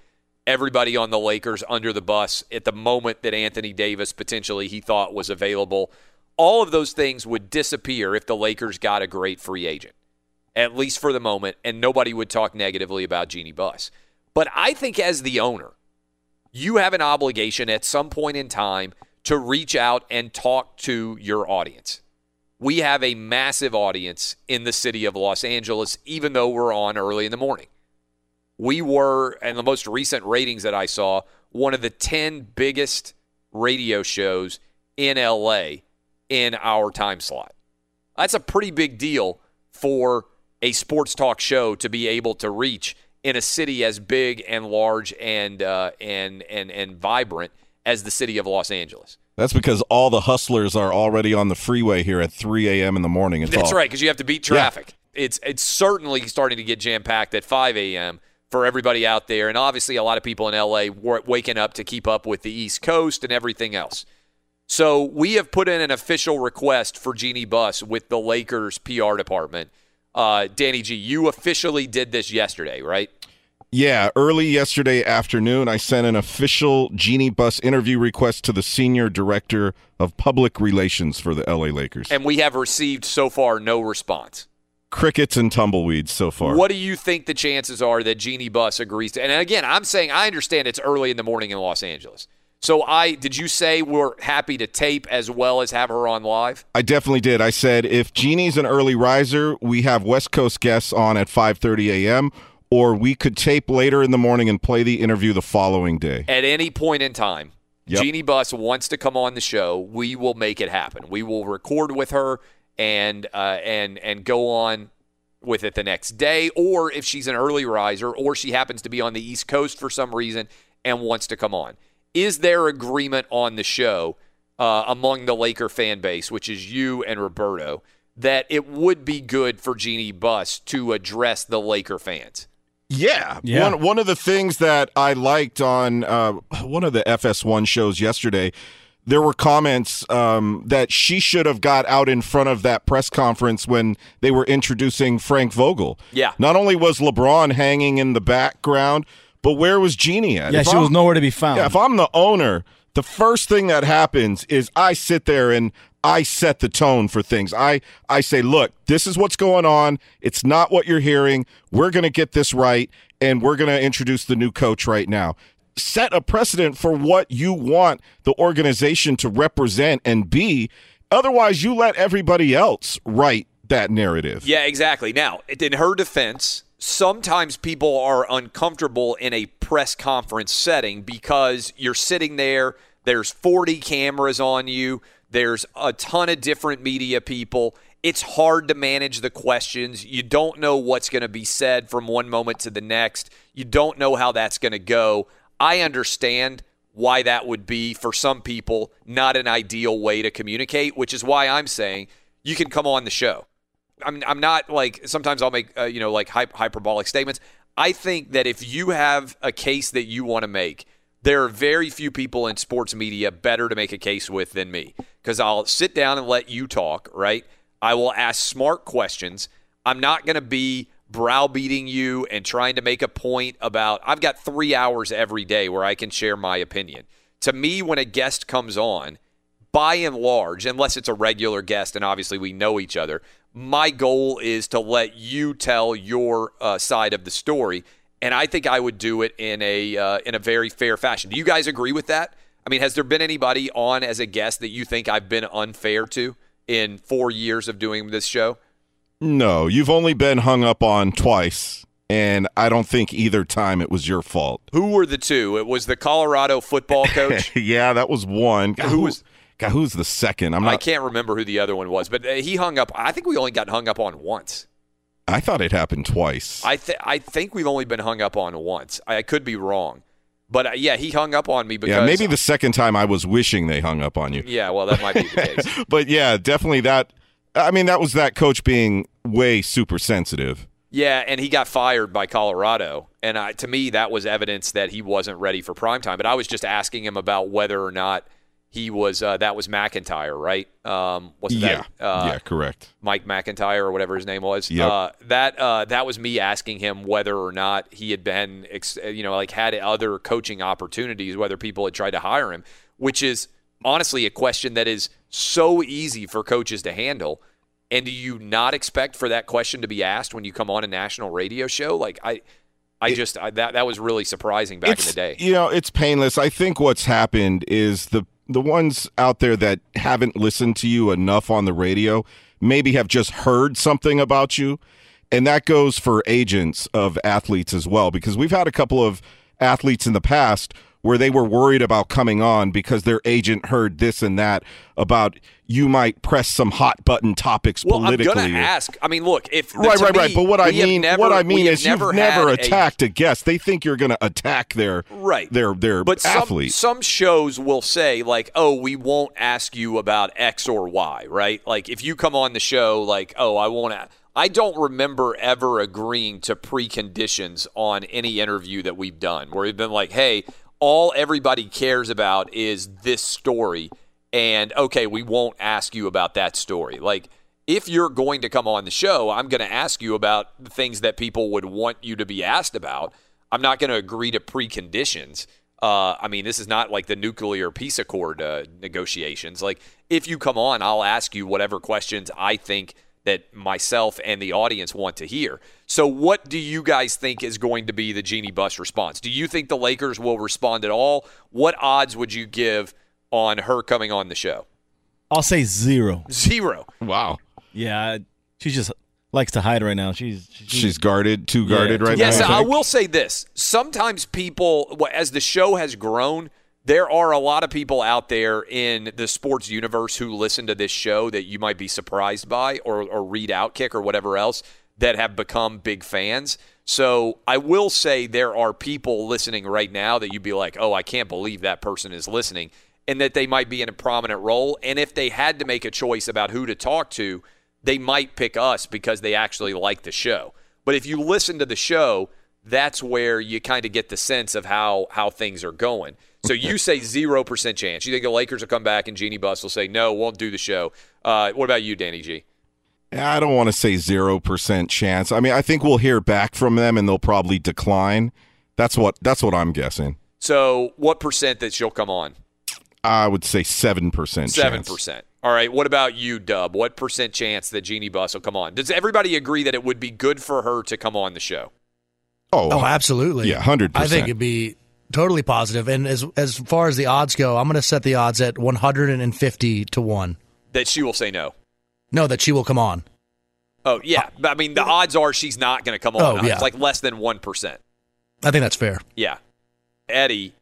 everybody on the Lakers under the bus at the moment that Anthony Davis potentially he thought was available. All of those things would disappear if the Lakers got a great free agent, at least for the moment, and nobody would talk negatively about Jeanie Buss. But I think as the owner, you have an obligation at some point in time to reach out and talk to your audience. We have a massive audience in the city of Los Angeles, even though we're on early in the morning. We were, and the most recent ratings that I saw, one of the 10 biggest radio shows in LA in our time slot. That's a pretty big deal for a sports talk show to be able to reach in a city as big and large and uh, and and and vibrant as the city of Los Angeles. That's because all the hustlers are already on the freeway here at 3 a.m. in the morning. It's That's all- right, because you have to beat traffic. It's it's certainly starting to get jam packed at 5 a.m. for everybody out there, and obviously a lot of people in LA waking up to keep up with the East Coast and everything else. So we have put in an official request for Jeanie Buss with the Lakers PR department. Uh, Danny G, you officially did this yesterday, right? Yeah, early yesterday afternoon, I sent an official Jeanie Buss interview request to the senior director of public relations for the LA Lakers. And we have received so far no response. Crickets and tumbleweeds so far. What do you think the chances are that Jeanie Buss agrees to? And again, I'm saying I understand it's early in the morning in Los Angeles. So I did you say we're happy to tape as well as have her on live? I definitely did. I said if Jeanie's an early riser, we have West Coast guests on at 5:30 a.m. or we could tape later in the morning and play the interview the following day. At any point in time, Yep. Jeanie Buss wants to come on the show. We will make it happen. We will record with her and uh, and and go on with it the next day, or if she's an early riser, or she happens to be on the East Coast for some reason and wants to come on. Is there agreement on the show uh, among the Laker fan base, which is you and Roberto, that it would be good for Jeanie Buss to address the Laker fans? Yeah. Yeah. One one of the things that I liked on uh, one of the FS1 shows yesterday, there were comments um, that she should have got out in front of that press conference when they were introducing Frank Vogel. Yeah. Not only was LeBron hanging in the background, but where was Jeanie at? Yeah, If she I'm- was nowhere to be found. Yeah, if I'm the owner, the first thing that happens is I sit there and I set the tone for things. I I say, look, this is what's going on. It's not what you're hearing. We're going to get this right, and we're going to introduce the new coach right now. Set a precedent for what you want the organization to represent and be. Otherwise, you let everybody else write that narrative. Yeah, exactly. Now, in her defense, sometimes people are uncomfortable in a press conference setting because you're sitting there, there's 40 cameras on you, there's a ton of different media people. It's hard to manage the questions. You don't know what's going to be said from one moment to the next. You don't know how that's going to go. I understand why that would be for some people not an ideal way to communicate, which is why I'm saying you can come on the show. I'm, I'm not like sometimes I'll make uh, you know like hy- hyperbolic statements. I think that if you have a case that you want to make, there are very few people in sports media better to make a case with than me because I'll sit down and let you talk, right? I will ask smart questions. I'm not going to be browbeating you and trying to make a point about. I've got three hours every day where I can share my opinion. To me, when a guest comes on, by and large, unless it's a regular guest and obviously we know each other, my goal is to let you tell your uh, side of the story, and I think I would do it in a uh, in a very fair fashion. Do you guys agree with that? I mean, has there been anybody on as a guest that you think I've been unfair to in four years of doing this show? No, you've only been hung up on twice, and I don't think either time it was your fault. Who were the two? It was the Colorado football coach. yeah, that was one. God, Who was- God, who's the second? I'm I can't remember who the other one was, but uh, he hung up. I think we only got hung up on once. I thought it happened twice. I th- I think we've only been hung up on once. I, I could be wrong, but uh, yeah, he hung up on me because yeah, maybe the second time I was wishing they hung up on you. Yeah, well, that might be the case. but yeah, definitely that. I mean, that was that coach being way super sensitive. Yeah, and he got fired by Colorado, and I, to me, that was evidence that he wasn't ready for prime time. But I was just asking him about whether or not he was. Uh, that was McIntyre, right? Um, was yeah, that? Uh, yeah, correct. Mike McIntyre or whatever his name was. Yep. Uh, that uh, that was me asking him whether or not he had been, ex- you know, like had other coaching opportunities, whether people had tried to hire him, which is honestly a question that is so easy for coaches to handle. And do you not expect for that question to be asked when you come on a national radio show? Like I, I just I, that that was really surprising back in the day. You know, it's painless. I think what's happened is the the ones out there that haven't listened to you enough on the radio maybe have just heard something about you. And that goes for agents of athletes as well, because we've had a couple of athletes in the past where they were worried about coming on because their agent heard this and that about you might press some hot button topics Well, I'm politically. gonna ask. I mean, look, if Right, right, right. me, But what I mean, never- what I mean is, you've never never had a- attacked a, guest. They think you're going to attack their Right. their their But some, athlete. some shows will say like, "Oh, we won't ask you about X or Y," right? Like if you come on the show, like, "Oh, I won't." A-. I don't remember ever agreeing to preconditions on any interview that we've done, where we've been like, "Hey, all everybody cares about is this story," and okay, we won't ask you about that story. Like if you're going to come on the show, I'm going to ask you about the things that people would want you to be asked about. I'm not going to agree to preconditions. Uh, I mean, this is not like the nuclear peace accord uh, negotiations. Like, if you come on, I'll ask you whatever questions I think that myself and the audience want to hear. So, what do you guys think is going to be the Jeanie Buss response? Do you think the Lakers will respond at all? What odds would you give on her coming on the show? I'll say zero. Zero. Wow. Yeah, she just likes to hide right now. She's she's, She's guarded, too guarded right yes, now. Yes, I will say this. Sometimes people, as the show has grown, there are a lot of people out there in the sports universe who listen to this show that you might be surprised by or, or read Outkick or whatever else that have become big fans. So I will say there are people listening right now that you'd be like, oh, I can't believe that person is listening, and that they might be in a prominent role. And if they had to make a choice about who to talk to, they might pick us because they actually like the show. But if you listen to the show, that's where you kind of get the sense of how how things are going. So you say zero percent chance. You think the Lakers will come back and Jeanie Buss will say no, won't do the show. Uh, what about you, Danny G? I don't want to say 0% chance. I mean, I think we'll hear back from them and they'll probably decline. That's what that's what I'm guessing. So what percent that she'll come on? I would say 7% Seven chance. percent. All right. What about you, Dub? What percent chance that Jeanie Buss will come on? Does everybody agree that it would be good for her to come on the show? Oh, Oh, absolutely. Yeah, 100%. I think it'd be totally positive. And as as far as the odds go, I'm going to set the odds at 150 to one. That she will say no. No, that she will come on. Oh yeah, but I mean the odds are she's not going to come on. Oh, yeah. It's like less than one percent. I think that's fair. Yeah. Eddie,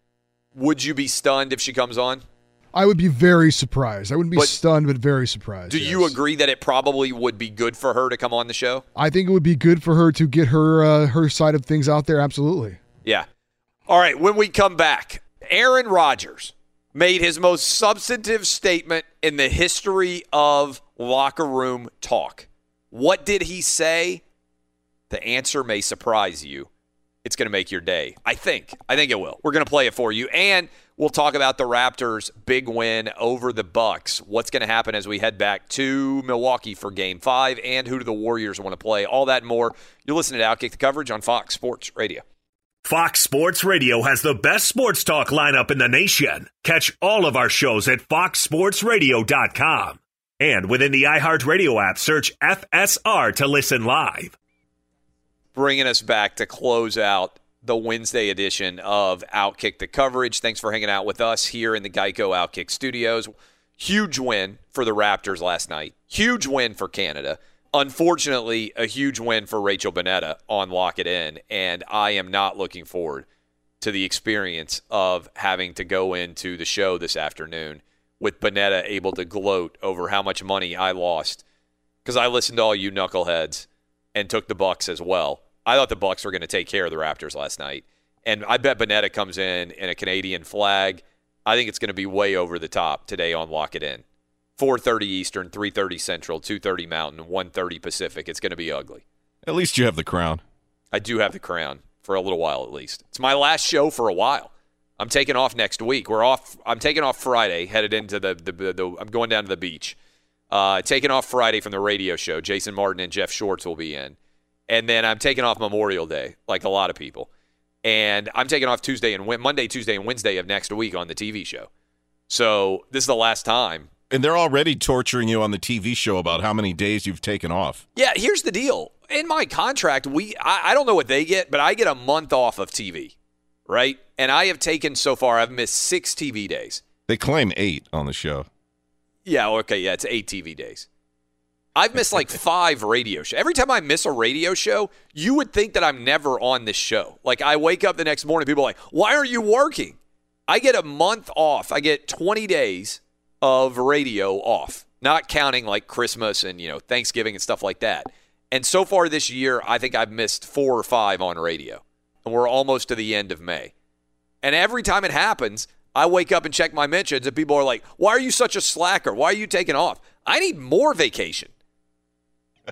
would you be stunned if she comes on? I would be very surprised. I wouldn't be But- stunned, but very surprised. Do you agree that it probably would be good for her to come on the show? I think it would be good for her to get her uh, her side of things out there. Absolutely. Yeah. All right, when we come back, Aaron Rodgers made his most substantive statement in the history of locker room talk. What did he say? The answer may surprise you it's going to make your day. I think. I think it will. We're going to play it for you and we'll talk about the Raptors' big win over the Bucks. What's going to happen as we head back to Milwaukee for game 5 and who do the Warriors want to play? All that more. You're listening to Outkick the coverage on Fox Sports Radio. Fox Sports Radio has the best sports talk lineup in the nation. Catch all of our shows at foxsportsradio.com. And within the iHeartRadio app, search FSR to listen live. Bringing us back to close out the Wednesday edition of Outkick the coverage. Thanks for hanging out with us here in the Geico Outkick studios. Huge win for the Raptors last night. Huge win for Canada. Unfortunately, a huge win for Rachel Bonnetta on Lock It In. And I am not looking forward to the experience of having to go into the show this afternoon with Bonnetta able to gloat over how much money I lost because I listened to all you knuckleheads and took the Bucks as well. I thought the Bucks were going to take care of the Raptors last night, and I bet Bonnetta comes in in a Canadian flag. I think it's going to be way over the top today on Lock It In. 4:30 Eastern, 3:30 Central, 2:30 Mountain, 1:30 Pacific. It's going to be ugly. At least you have the crown. I do have the crown for a little while at least. It's my last show for a while. I'm taking off next week. We're off. I'm taking off Friday, headed into the the. the, the I'm going down to the beach. Uh, taking off Friday from the radio show. Jason Martin and Jeff Schwartz will be in, and then I'm taking off Memorial Day, like a lot of people, and I'm taking off Tuesday and Monday, Tuesday and Wednesday of next week on the TV show. So this is the last time. And they're already torturing you on the TV show about how many days you've taken off. Yeah, here's the deal. In my contract, we I, I don't know what they get, but I get a month off of TV, right? And I have taken so far, I've missed six TV days. They claim eight on the show. Yeah, okay, yeah, it's eight TV days. I've missed like five radio shows. Every time I miss a radio show, you would think that I'm never on this show. Like I wake up the next morning, people are like, "Why are you working?" I get a month off. I get 20 days of radio off, not counting like Christmas and you know Thanksgiving and stuff like that. And so far this year, I think I've missed four or five on radio, and we're almost to the end of May. And every time it happens, I wake up and check my mentions, and people are like, "Why are you such a slacker? Why are you taking off?" I need more vacation.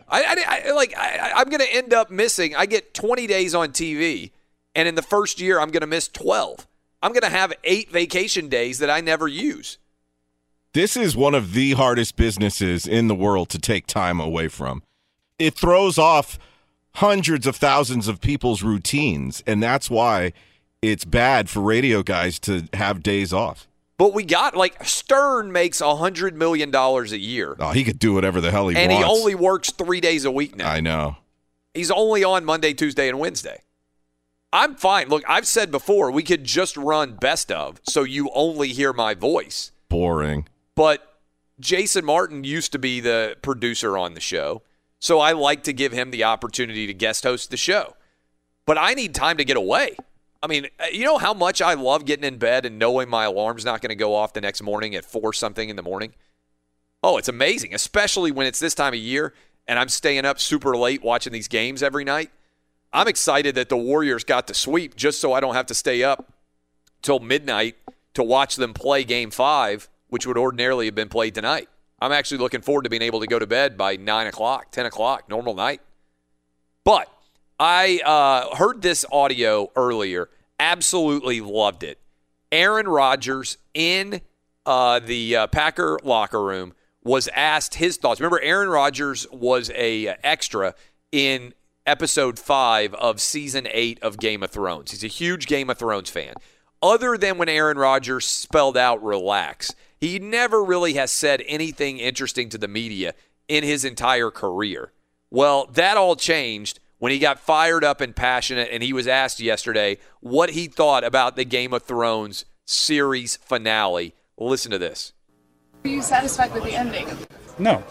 I, I, I like. I, I'm going to end up missing. I get 20 days on TV, and in the first year, I'm going to miss 12. I'm going to have eight vacation days that I never use. This is one of the hardest businesses in the world to take time away from. It throws off hundreds of thousands of people's routines, and that's why it's bad for radio guys to have days off. But we got like Stern makes a hundred million dollars a year. Oh, he could do whatever the hell he and wants. And he only works three days a week now. I know. He's only on Monday, Tuesday, and Wednesday. I'm fine. Look, I've said before we could just run best of, so you only hear my voice. Boring. But Jason Martin used to be the producer on the show, so I like to give him the opportunity to guest host the show. But I need time to get away. I mean, uh, you know how much I love getting in bed and knowing my alarm's not going to go off the next morning at four something in the morning? Oh, it's amazing, especially when it's this time of year and I'm staying up super late watching these games every night. I'm excited that the Warriors got to sweep just so I don't have to stay up till midnight to watch them play game five, which would ordinarily have been played tonight. I'm actually looking forward to being able to go to bed by 9 o'clock, 10 o'clock, normal night. But I uh, heard this audio earlier, absolutely loved it. Aaron Rodgers in uh, the uh, Packer locker room was asked his thoughts. Remember, Aaron Rodgers was a uh, extra in episode five of season eight of Game of Thrones. He's a huge Game of Thrones fan. Other than when Aaron Rodgers spelled out relax, he never really has said anything interesting to the media in his entire career. Well, that all changed when he got fired up and passionate, and he was asked yesterday what he thought about the Game of Thrones series finale. Listen to this. Are you satisfied with the ending? No.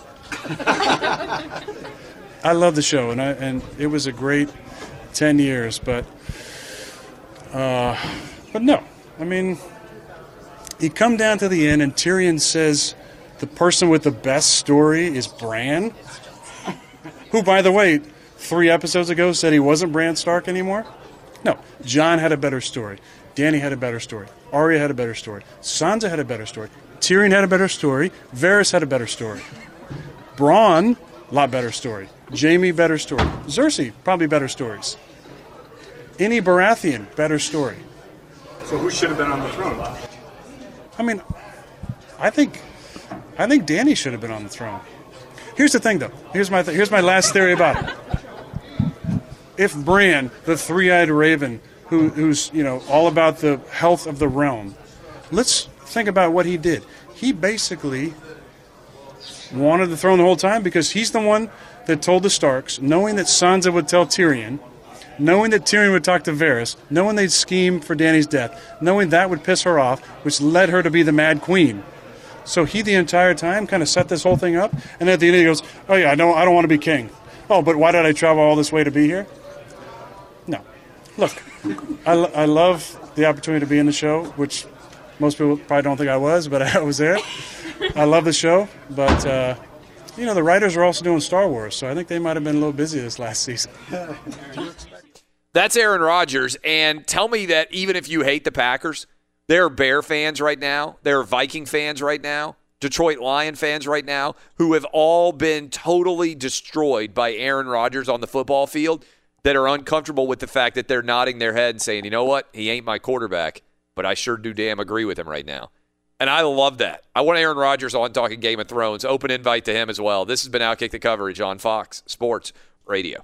I love the show, and I, and it was a great ten years, but uh, but no. I mean, you come down to the end, and Tyrion says the person with the best story is Bran, who, by the way, three episodes ago said he wasn't Bran Stark anymore. No, Jon had a better story. Dany had a better story. Arya had a better story. Sansa had a better story. Tyrion had a better story. Varys had a better story. Bronn, a lot better story. Jaime, better story. Cersei, probably better stories. any Baratheon, better story. So who should have been on the throne? I mean, I think, I think Dany should have been on the throne. Here's the thing, though. Here's my th- here's my last theory about it. If Bran, the three-eyed raven, who, who's you know all about the health of the realm, let's think about what he did. He basically wanted the throne the whole time because he's the one that told the Starks, knowing that Sansa would tell Tyrion, knowing that Tyrion would talk to Varys, knowing they'd scheme for Dany's death, knowing that would piss her off, which led her to be the Mad Queen. So he the entire time kind of set this whole thing up, and at the end he goes, "Oh yeah, I don't, I don't want to be king. Oh, but why did I travel all this way to be here? No, look, I, lo- I love the opportunity to be in the show, which most people probably don't think I was, but I was there. I love the show, but uh, you know the writers are also doing Star Wars, so I think they might have been a little busy this last season. That's Aaron Rodgers. And tell me that even if you hate the Packers, there are Bear fans right now, there are Viking fans right now, Detroit Lion fans right now, who have all been totally destroyed by Aaron Rodgers on the football field that are uncomfortable with the fact that they're nodding their head and saying, you know what, he ain't my quarterback, but I sure do damn agree with him right now. And I love that. I want Aaron Rodgers on talking Game of Thrones. Open invite to him as well. This has been Outkick the Coverage on Fox Sports Radio.